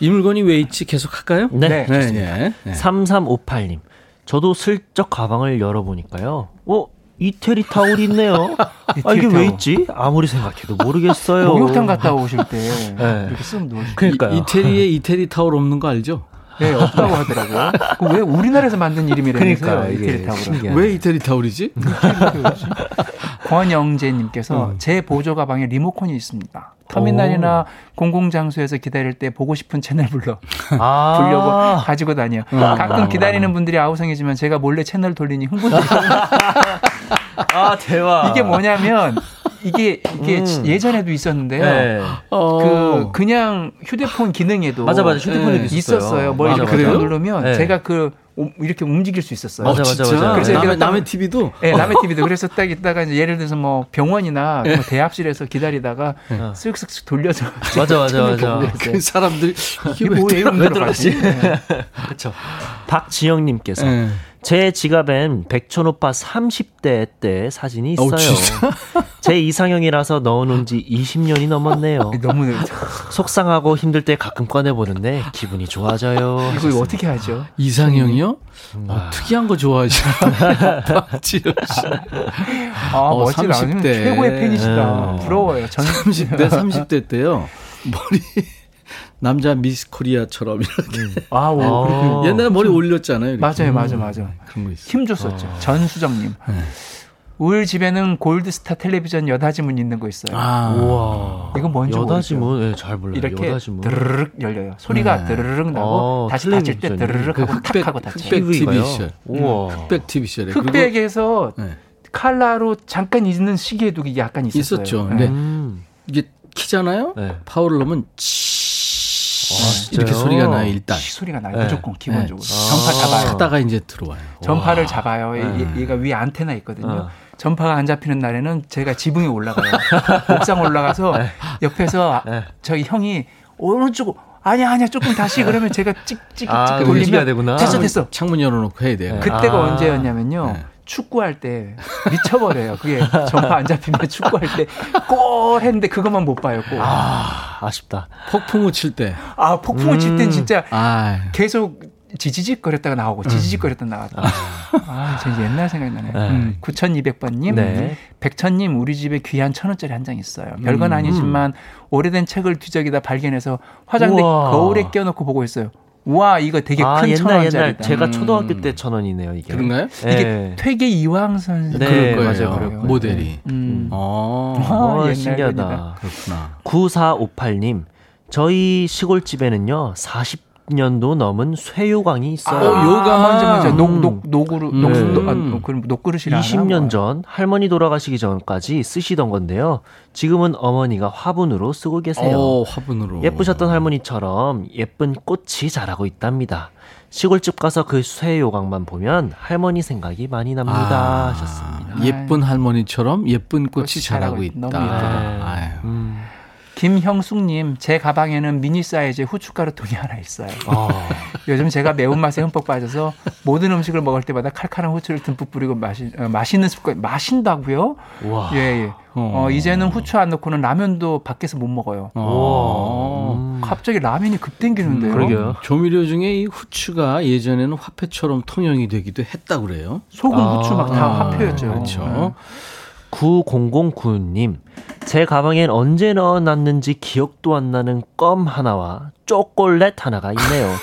이 물건이 왜 있지? 계속 할까요? 네. 네. 네, 네. 네. 3358님. 저도 슬쩍 가방을 열어보니까요. 어? 이태리 타올이 있네요. 아, 이게 이태리 왜 타올. 있지? 아무리 생각해도 모르겠어요. 목욕탕 갔다 오실 때 네. 이렇게 쓱 놓으시고 그러니까요. 이, 이태리에 이태리 타올 없는 거 알죠? 네, 없다고 하더라고요. 그왜 우리나라에서 만든 이름이라면서요? 그러니까 이게 이태리 타올은. 왜 이태리 타올이지? 권영재님께서 제 보조 가방에 리모컨이 있습니다. 터미널이나 공공장소에서 기다릴 때 보고 싶은 채널 불러 아. 불려고 가지고 다녀. 가끔 기다리는 분들이 아우성이지만 제가 몰래 채널 돌리니 흥분되거든요. 아, 대박. 이게 뭐냐면 이게 이게 음. 예전에도 있었는데요. 네. 그 그냥 휴대폰 기능에도 맞아, 맞아. 휴대폰에도 네. 있었어요. 뭘 맞아, 이렇게 맞아. 누르면 네. 제가 그 오- 이렇게 움직일 수 있었어요. 맞아, 맞아? 맞아. 그래서 남의, 이렇게 딱- 남의 TV도 네, 남의 TV도 그래서 딱 있다가 이제 예를 들어서 뭐 병원이나 뭐 대합실에서 기다리다가 쓱쓱쓱 돌려서 맞아, 맞아, 맞아. 그 사람들이 이게 이런 왜 들어가지? 네. 그렇죠. 박지영님께서 네. 제 지갑엔 백촌 오빠 30대 때 사진이 있어요. 어우, 진짜? 제 이상형이라서 넣어놓은 지 20년이 넘었네요. 너무 속상하고 힘들 때 가끔 꺼내보는데 기분이 좋아져요. 이거 어떻게 하죠? 이상형이요? 음. 어, 특이한 거 좋아하시나 박지현 씨. 아 어, 멋지다. 30대. 최고의 팬이시다. 네. 부러워요. 전 30대, 30대 때요. 머리 남자 미스 코리아처럼 이렇게 아, 오, 아. 그렇군요. 옛날에 머리 올렸잖아요. 이렇게. 맞아요, 맞아, 맞아. 그런 거 있어요. 힘 줬었죠. 전수정님. 우리 집에는 골드스타 텔레비전 여다지문 있는 거 있어요. 아, 우와. 이건 뭔지 모르죠. 여다지문 예, 잘 몰라요. 이렇게 여다지문. 드르륵 열려요. 소리가 네. 드르륵 나고 어, 다시 닫힐 때. 드르륵 그 하고 탁 흑백, 하고 닫혀요. 흑백 TV TV가요? 시절. 우와. 흑백 TV 시절에. 흑백에서 네. 칼라로 잠깐 있는 시기에도 이게 약간 있었어요. 있었죠. 네. 네. 음. 이게 키잖아요. 네. 파워를 넣으면 치 이렇게 진짜요? 소리가 나요. 일단 시 소리가 나요. 네. 무조건 기본적으로. 네. 전파 잡아요. 하다가 이제 들어와요. 전파를 잡아요. 얘- 네. 얘, 얘가 위에 안테나 있거든요. 어. 전파가 안 잡히는 날에는 제가 지붕에 올라가요. 옥상 올라가서 옆에서 아- 네. 저희 형이 어느 쪽 아니야 아니야 조금 다시 그러면 제가 찍찍찍 아, 돌리면 되구나. 됐어 됐어. 창문 열어놓고 해야 돼요. 그때가 아. 언제였냐면요. 네. 축구할 때 미쳐버려요. 그게 전파 안 잡히면 축구할 때 골 했는데 그것만 못 봐요. 골. 아, 아, 아쉽다. 폭풍우 칠 때. 폭풍을 칠땐 진짜 아, 계속 지지직 거렸다가 나오고 지지직 거렸다가 나왔다. 아, 진짜 옛날 생각이 나네. 네. 음, 9200번님, 네. 백천님, 우리 집에 귀한 천 원짜리 한 장 있어요. 별건 아니지만 오래된 책을 뒤적이다 발견해서 화장대 우와. 거울에 껴놓고 보고 있어요. 와 이거 되게 아, 큰 옛날 천원짜리다. 옛날 제가 음. 초등학교 때 천 원이네요 이게. 그런가요? 이게 예. 퇴계 이황 선생. 네, 그럴 거예요. 맞아요, 그럴 거예요. 모델이. 음. 어, 어, 옛날 신기하다. 그렇구나. 9458님, 저희 시골집에는요, 40 년도 넘은 쇠요강이 있어요. 어, 요강. 아, 맞아 맞아. 음. 녹녹 녹으로 음. 녹 음. 녹, 아, 녹, 녹그릇이라 20년 전 할머니 돌아가시기 전까지 쓰시던 건데요. 지금은 어머니가 화분으로 쓰고 계세요. 어, 화분으로. 예쁘셨던 할머니처럼 예쁜 꽃이 자라고 있답니다. 시골집 가서 그 쇠요강만 보면 할머니 생각이 많이 납니다. 아, 하셨습니다. 예쁜 할머니처럼 예쁜 꽃이 꽃이 자라고 자라고 있다. 있- 너무 예쁘다. 아유. 음. 김형숙님, 제 가방에는 미니 사이즈 후춧가루 통이 하나 있어요. 어. 요즘 제가 매운맛에 흠뻑 빠져서 모든 음식을 먹을 때마다 칼칼한 후추를 듬뿍 뿌리고 마시, 어, 맛있는 습관, 마신다고요? 와. 예, 예. 어, 이제는 후추 안 넣고는 라면도 밖에서 못 먹어요. 어. 음. 갑자기 라면이 급 땡기는데요. 그러게요. 조미료 중에 이 후추가 예전에는 화폐처럼 통용이 되기도 했다 그래요. 소금, 아. 후추 막 다 화표였죠. 그렇죠. 9009님, 제 가방엔 언제 넣어놨는지 기억도 안 나는 껌 하나와 초콜릿 하나가 있네요.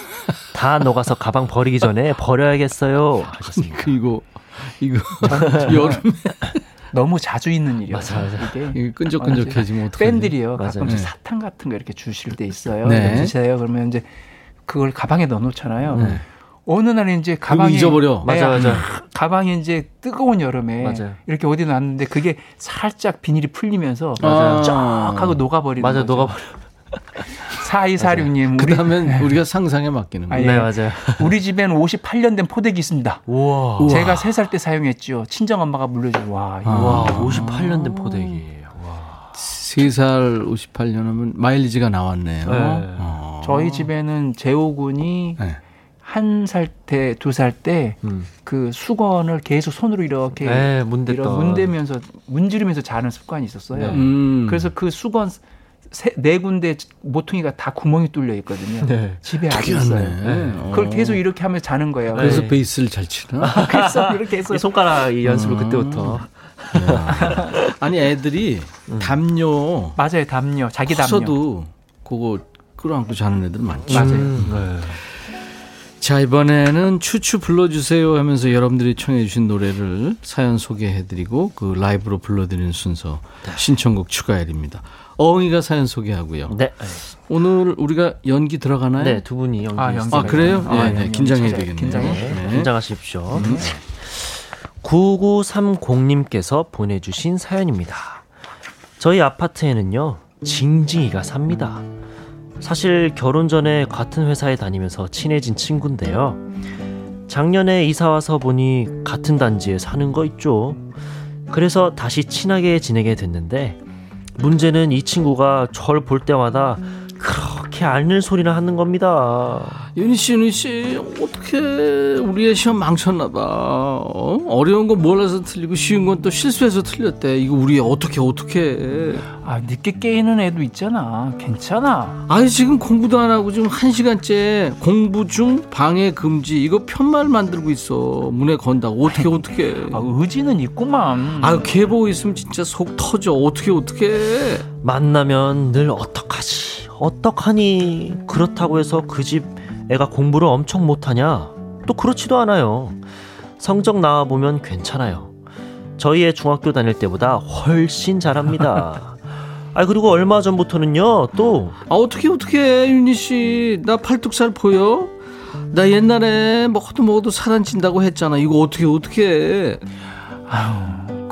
다 녹아서 가방 버리기 전에 버려야겠어요. 하셨습니다. 그 이거 이거 여름에 너무 자주 있는 맞아. 이게 끈적끈적해지면 어떡하지? 팬들이요. 가끔씩 네. 사탕 같은 거 이렇게 주실 때 있어요. 네. 주세요. 그러면 이제 그걸 가방에 넣어놓잖아요. 네. 어느 날 이제 가방에 잊어버려. 네, 맞아, 맞아. 가방에 이제 뜨거운 여름에 맞아요. 이렇게 어디 놨는데 그게 살짝 비닐이 풀리면서. 쫙 하고 녹아버리는 맞아, 거죠. 녹아버려. 4246님 우리 그다음엔 우리가 상상에 맡기는 아, 거예요. 예. 네, 맞아요. 우리 집엔 58년 된 포대기 있습니다. 우와. 제가 3살 때 사용했죠. 친정 엄마가 물려줘. 와, 이거 와, 아. 58년 된 포대기예요. 와. 3살 58년 하면 마일리지가 나왔네요. 네. 어. 저희 집에는 재호 군이 네. 한 살 때, 두 살때 음. 그 수건을 계속 손으로 이렇게 네, 문댔던. 이런 문대면서 문지르면서 자는 습관이 있었어요. 네. 음. 그래서 그 수건 세, 네 군데 모퉁이가 다 구멍이 뚫려 있거든요. 네. 집에 아직. 있어요. 네. 그걸 어. 계속 이렇게 하면서 자는 거예요. 그래서 네. 베이스를 잘 치나? 그래서 이렇게 해서 이 손가락 이 연습을 음. 그때부터. 아니 애들이 담요 맞아요 담요 자기 담요 커서도 그거 끌어안고 자는 애들 많죠. 맞아요. 음, 네. 자 이번에는 추추 불러주세요 하면서 여러분들이 청해주신 노래를 사연 소개해드리고 그 라이브로 불러드리는 순서 신청곡 추가열입니다. 어흥이가 사연 소개하고요. 네. 오늘 우리가 연기 들어가나요? 네, 두 분이 연기. 아, 연기. 아 그래요? 아, 네, 네. 연기 긴장해야. 되겠네요. 긴장해. 네. 긴장하십시오. 9930님께서 보내주신 사연입니다. 저희 아파트에는요, 징징이가 삽니다. 사실 결혼 전에 같은 회사에 다니면서 친해진 친구인데요. 작년에 이사 와서 보니 같은 단지에 사는 거 있죠. 그래서 다시 친하게 지내게 됐는데 문제는 이 친구가 절 볼 때마다 그렇게 앓는 소리를 하는 겁니다. 윤희 씨, 윤희 씨, 어떻게 우리의 시험 망쳤나봐. 어? 어려운 건 몰라서 틀리고 쉬운 건 또 실수해서 틀렸대. 이거 우리 어떻게 어떻게? 아 늦게 깨이는 애도 있잖아 괜찮아 아니 지금 공부도 안 하고 지금 한 시간째 공부 중 방해 금지 이거 편말 만들고 있어. 문에 건다고 어떻게 어떻게? 아, 의지는 있구만 아유 걔 보고 있으면 진짜 속 터져. 어떻게 어떻게? 만나면 늘 어떡하지? 어떡하니? 그렇다고 해서 그 집 애가 공부를 엄청 못하냐? 또 그렇지도 않아요. 성적 나와보면 괜찮아요. 저희 애 중학교 다닐 때보다 훨씬 잘합니다. 아 그리고 얼마 전부터는요 또 아 어떻게 어떻게 윤희 씨? 나 팔뚝살 보여? 나 옛날에 먹어도 먹어도 살 안 찐다고 했잖아. 이거 어떻게 어떻게? 아유,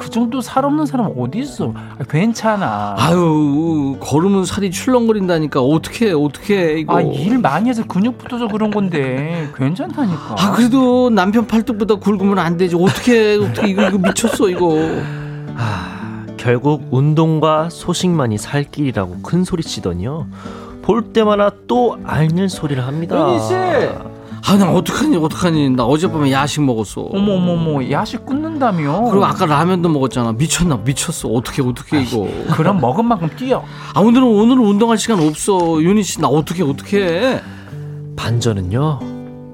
그 정도 살 없는 사람 어디 있어 아, 괜찮아 아유 걸으면 살이 출렁거린다니까 어떻게 어떻게 이거? 아, 일 많이 해서 근육 붙어서 그런 건데 괜찮다니까 아, 그래도 남편 팔뚝보다 굵으면 안 되지. 어떻게 어떻게 이거 이거 미쳤어 이거. 아, 결국 운동과 소식만이 살 길이라고 큰 소리 치더니요. 볼 때마다 또 앓는 소리를 합니다. 윤희 씨! 아, 나 어떡하니 어떡하니. 나 어젯밤에 야식 먹었어. 어머 어머 어머 야식 끊는다며 그리고 아까 라면도 먹었잖아. 미쳤나 미쳤어. 어떻게 어떻게 이거. 그럼 먹은 만큼 뛰어 아 오늘은 오늘은 운동할 시간 없어. 윤희 씨 나 어떻게 어떻게? 반전은요.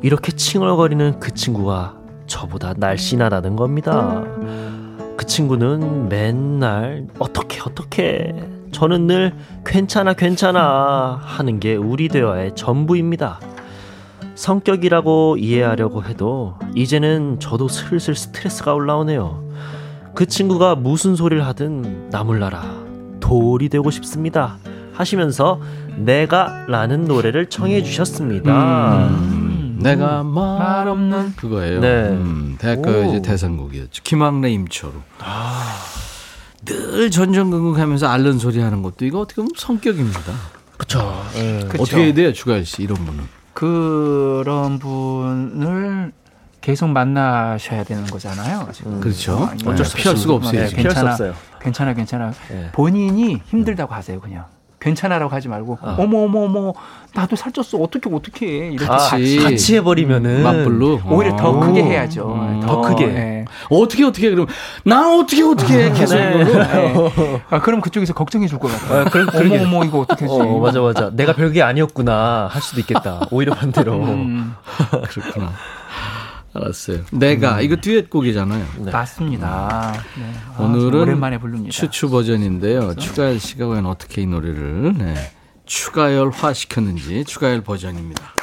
이렇게 칭얼거리는 그 친구가 저보다 날씬하다는 겁니다. 그 친구는 맨날 어떻게 어떻게 저는 늘 괜찮아 괜찮아 하는 게 우리 대화의 전부입니다. 성격이라고 이해하려고 해도 이제는 저도 슬슬 스트레스가 올라오네요. 그 친구가 무슨 소리를 하든 나 몰라라 돌이 되고 싶습니다. 하시면서 내가 라는 노래를 청해 주셨습니다. 음, 내가 말말 없는 그거예요. 네. 음, 대학가요제 오. 대상곡이었죠. 김학래 임초로. 늘 전전긍긍하면서 앓는 소리 하는 것도 이거 어떻게 보면 성격입니다. 예. 그쵸. 어떻게 해야 돼요, 주가열 씨 이런 분은? 그런 분을 계속 만나셔야 되는 거잖아요. 지금. 그렇죠. 아, 어쩔 수 피할 수가 없어요. 네, 지금. 피할 수 괜찮아, 없어요. 괜찮아, 괜찮아. 예. 본인이 힘들다고 하세요, 그냥. 괜찮아라고 하지 말고 어 머 어머 어머 나도 살쪘어 어떻게 어떻게 해 이렇게 아, 같이. 같이 해버리면은 맞불로 오히려 더 어. 크게 해야죠. 음. 더 크게. 예. 어떻게 어떻게 해, 그럼 나 어떻게 어떻게 해 계속 네. 예. 아, 그럼 그쪽에서 걱정해 줄 것 같아요. 아, 그럼 어머 그러게. 어머 이거 어떻게 하지? 어, 맞아, 맞아. 내가 별게 아니었구나 할 수도 있겠다. 오히려 반대로. 음, 그렇구나. 알았어요. 내가 이거 듀엣곡이잖아요. 네. 맞습니다. 네. 아, 오늘은 좀 오랜만에 부릅니다. 추추 버전인데요. 추가열 씨가 과연 어떻게 이 노래를 네, 추가열화 시켰는지 추가열 버전입니다.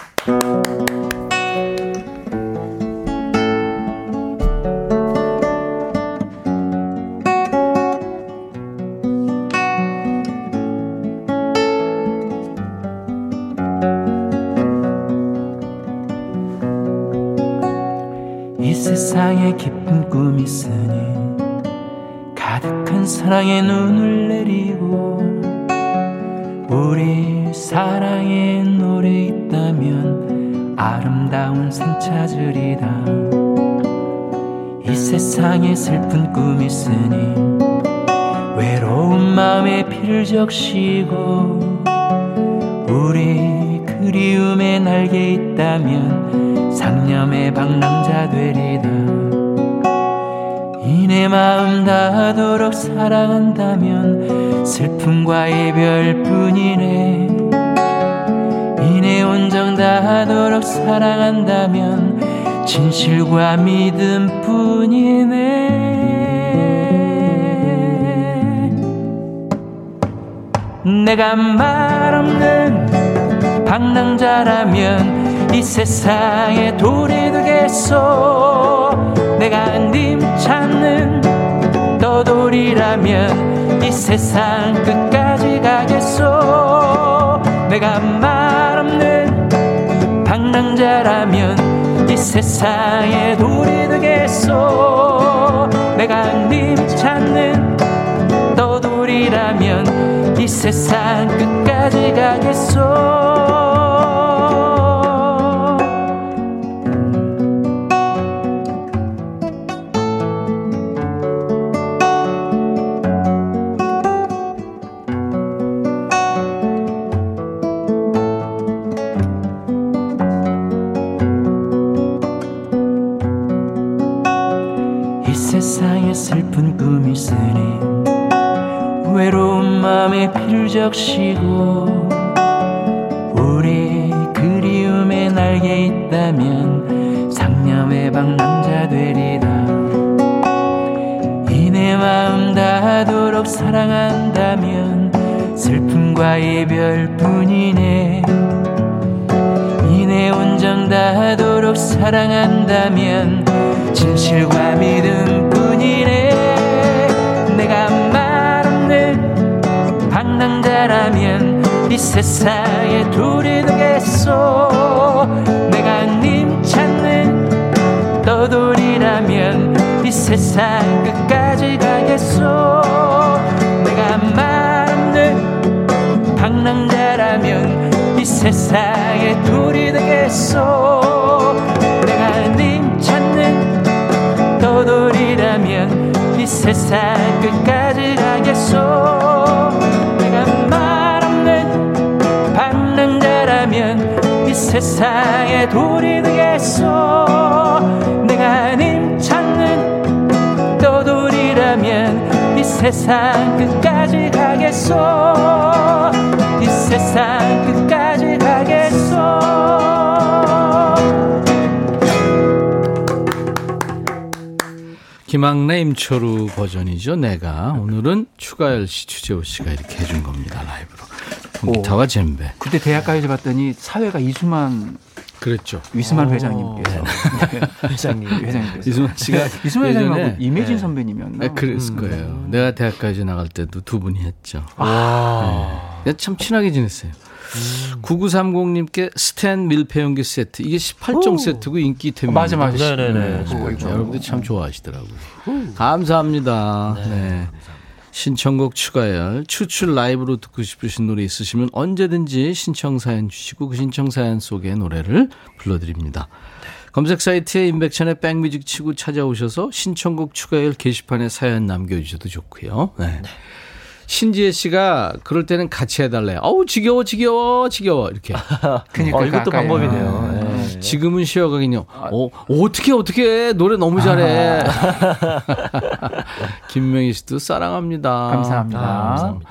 적시고 우리 그리움의 날개 있다면 상념의 방랑자 되리다 이내 마음 닿도록 사랑한다면 슬픔과 이별뿐이네. 이내 온정 닿도록 사랑한다면 진실과 믿음뿐이네 내가 말 없는 방랑자라면 이 세상에 돌이 되겠소? 내가 님 찾는 떠돌이라면 이 세상 끝까지 가겠소? 내가 말 없는 방랑자라면 이 세상에 돌이 되겠소? 내가 님 찾는 떠돌이라면 이 세상 끝까지 가겠소 적시고 우리 그리움의 날개 있다면 상념의 방랑자 되리다 이내 마음 닿도록 사랑한다면 슬픔과 이별 뿐이네. 이내 온정 닿도록 사랑한다면 진실과 믿음 세상에 둘이 되겠소? 내가 님 찾는 떠돌이라면 이 세상 끝까지 가겠소? 내가 말 없는 방랑자라면 이 세상에 둘이 되겠소? 내가 님 찾는 떠돌이라면 이 세상 끝까지 가겠소 세상에 돌이 되겠소 내가 님 찾는 떠돌이라면 이 세상 끝까지 가겠소 이 세상 끝까지 가겠소 김학래 임초루 버전이죠. 내가 오늘은 추가열 씨, 추재호 씨가 이렇게 해준 겁니다. 라이브로. 통기타와 젬베. 그때 대학가요제 봤더니 사회가 이수만 그랬죠. 위스만 회장님께서 회장님. 회장님께서 이수만 씨가 위스만 회장님하고 예전에 이매진 네. 선배님이었나? 네, 그랬을 거예요. 내가 대학까지 나갈 때도 두 분이 했죠. 와. 네. 참 친하게 지냈어요. 9930님께 스탠 밀폐용기 세트. 이게 18종 세트고 인기템입니다. 맞아, 맞아. 네네 네. 네, 여러분들 참 좋아하시더라고요. 감사합니다. 네. 신청곡 추가열 추출 라이브로 듣고 싶으신 노래 있으시면 언제든지 신청 사연 주시고 그 신청 사연 속의 노래를 불러드립니다. 검색 사이트에 인백천의 백뮤직 치고 찾아오셔서 신청곡 추가열 게시판에 사연 남겨주셔도 좋고요. 네. 신지혜 씨가 그럴 때는 같이 해달래요. 어우 지겨워 지겨워 지겨워 이렇게. 그러니까 어, 이것도 가까이. 방법이네요. 아, 네. 지금은 쉬어가긴요. 어, 어떻게 어떻게 노래 너무 잘해. 김명희 씨도 사랑합니다. 감사합니다. 아, 감사합니다.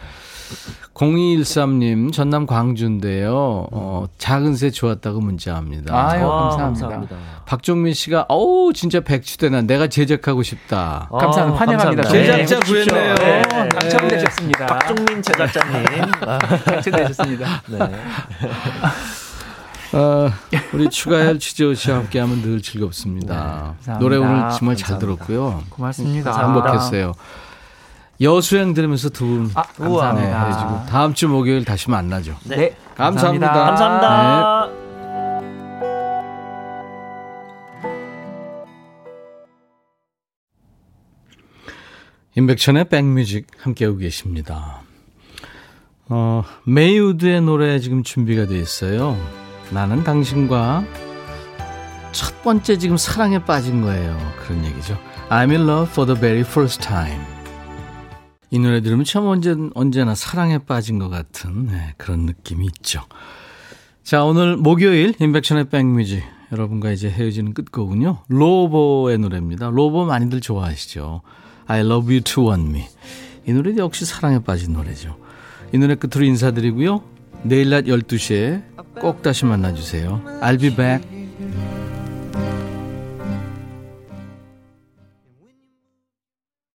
0213님 전남 광주인데요. 어, 작은 새 좋았다고 문자합니다. 아유, 와, 감사합니다. 박종민 씨가 어우 진짜 백추대나 내가 제작하고 싶다. 아, 감사합니다. 환영합니다. 감사합니다. 제작자 네, 해주십시오. 구했네요. 네. 어, 당첨되셨습니다. 박종민 제작자님. 아, 당첨되셨습니다. 네. 어, 우리 추가열 취재호 씨와 함께하면 늘 즐겁습니다. 네. 노래 오늘 정말 잘 감사합니다. 들었고요. 고맙습니다. 행복했어요. 여수행 들으면서 두분 아, 감사합니다. 네, 해주고 다음 주 목요일 다시 만나죠. 네. 감사합니다. 감사합니다. 임백천의 백뮤직 함께하고 계십니다. 어, 메이우드의 노래 지금 준비가 돼 있어요. 나는 당신과 첫 번째 지금 사랑에 빠진 거예요. 그런 얘기죠. I'm in love for the very first time. 이 노래 들으면 참 언제, 언제나 사랑에 빠진 것 같은 네, 그런 느낌이 있죠. 자, 오늘 목요일 인백션의 백뮤직 여러분과 이제 헤어지는 끝곡은요. 로보의 노래입니다. 로보 많이들 좋아하시죠. I love you to want me. 이 노래도 역시 사랑에 빠진 노래죠. 이 노래 끝으로 인사드리고요. 내일 낮 12시에 꼭 다시 만나주세요. I'll be back.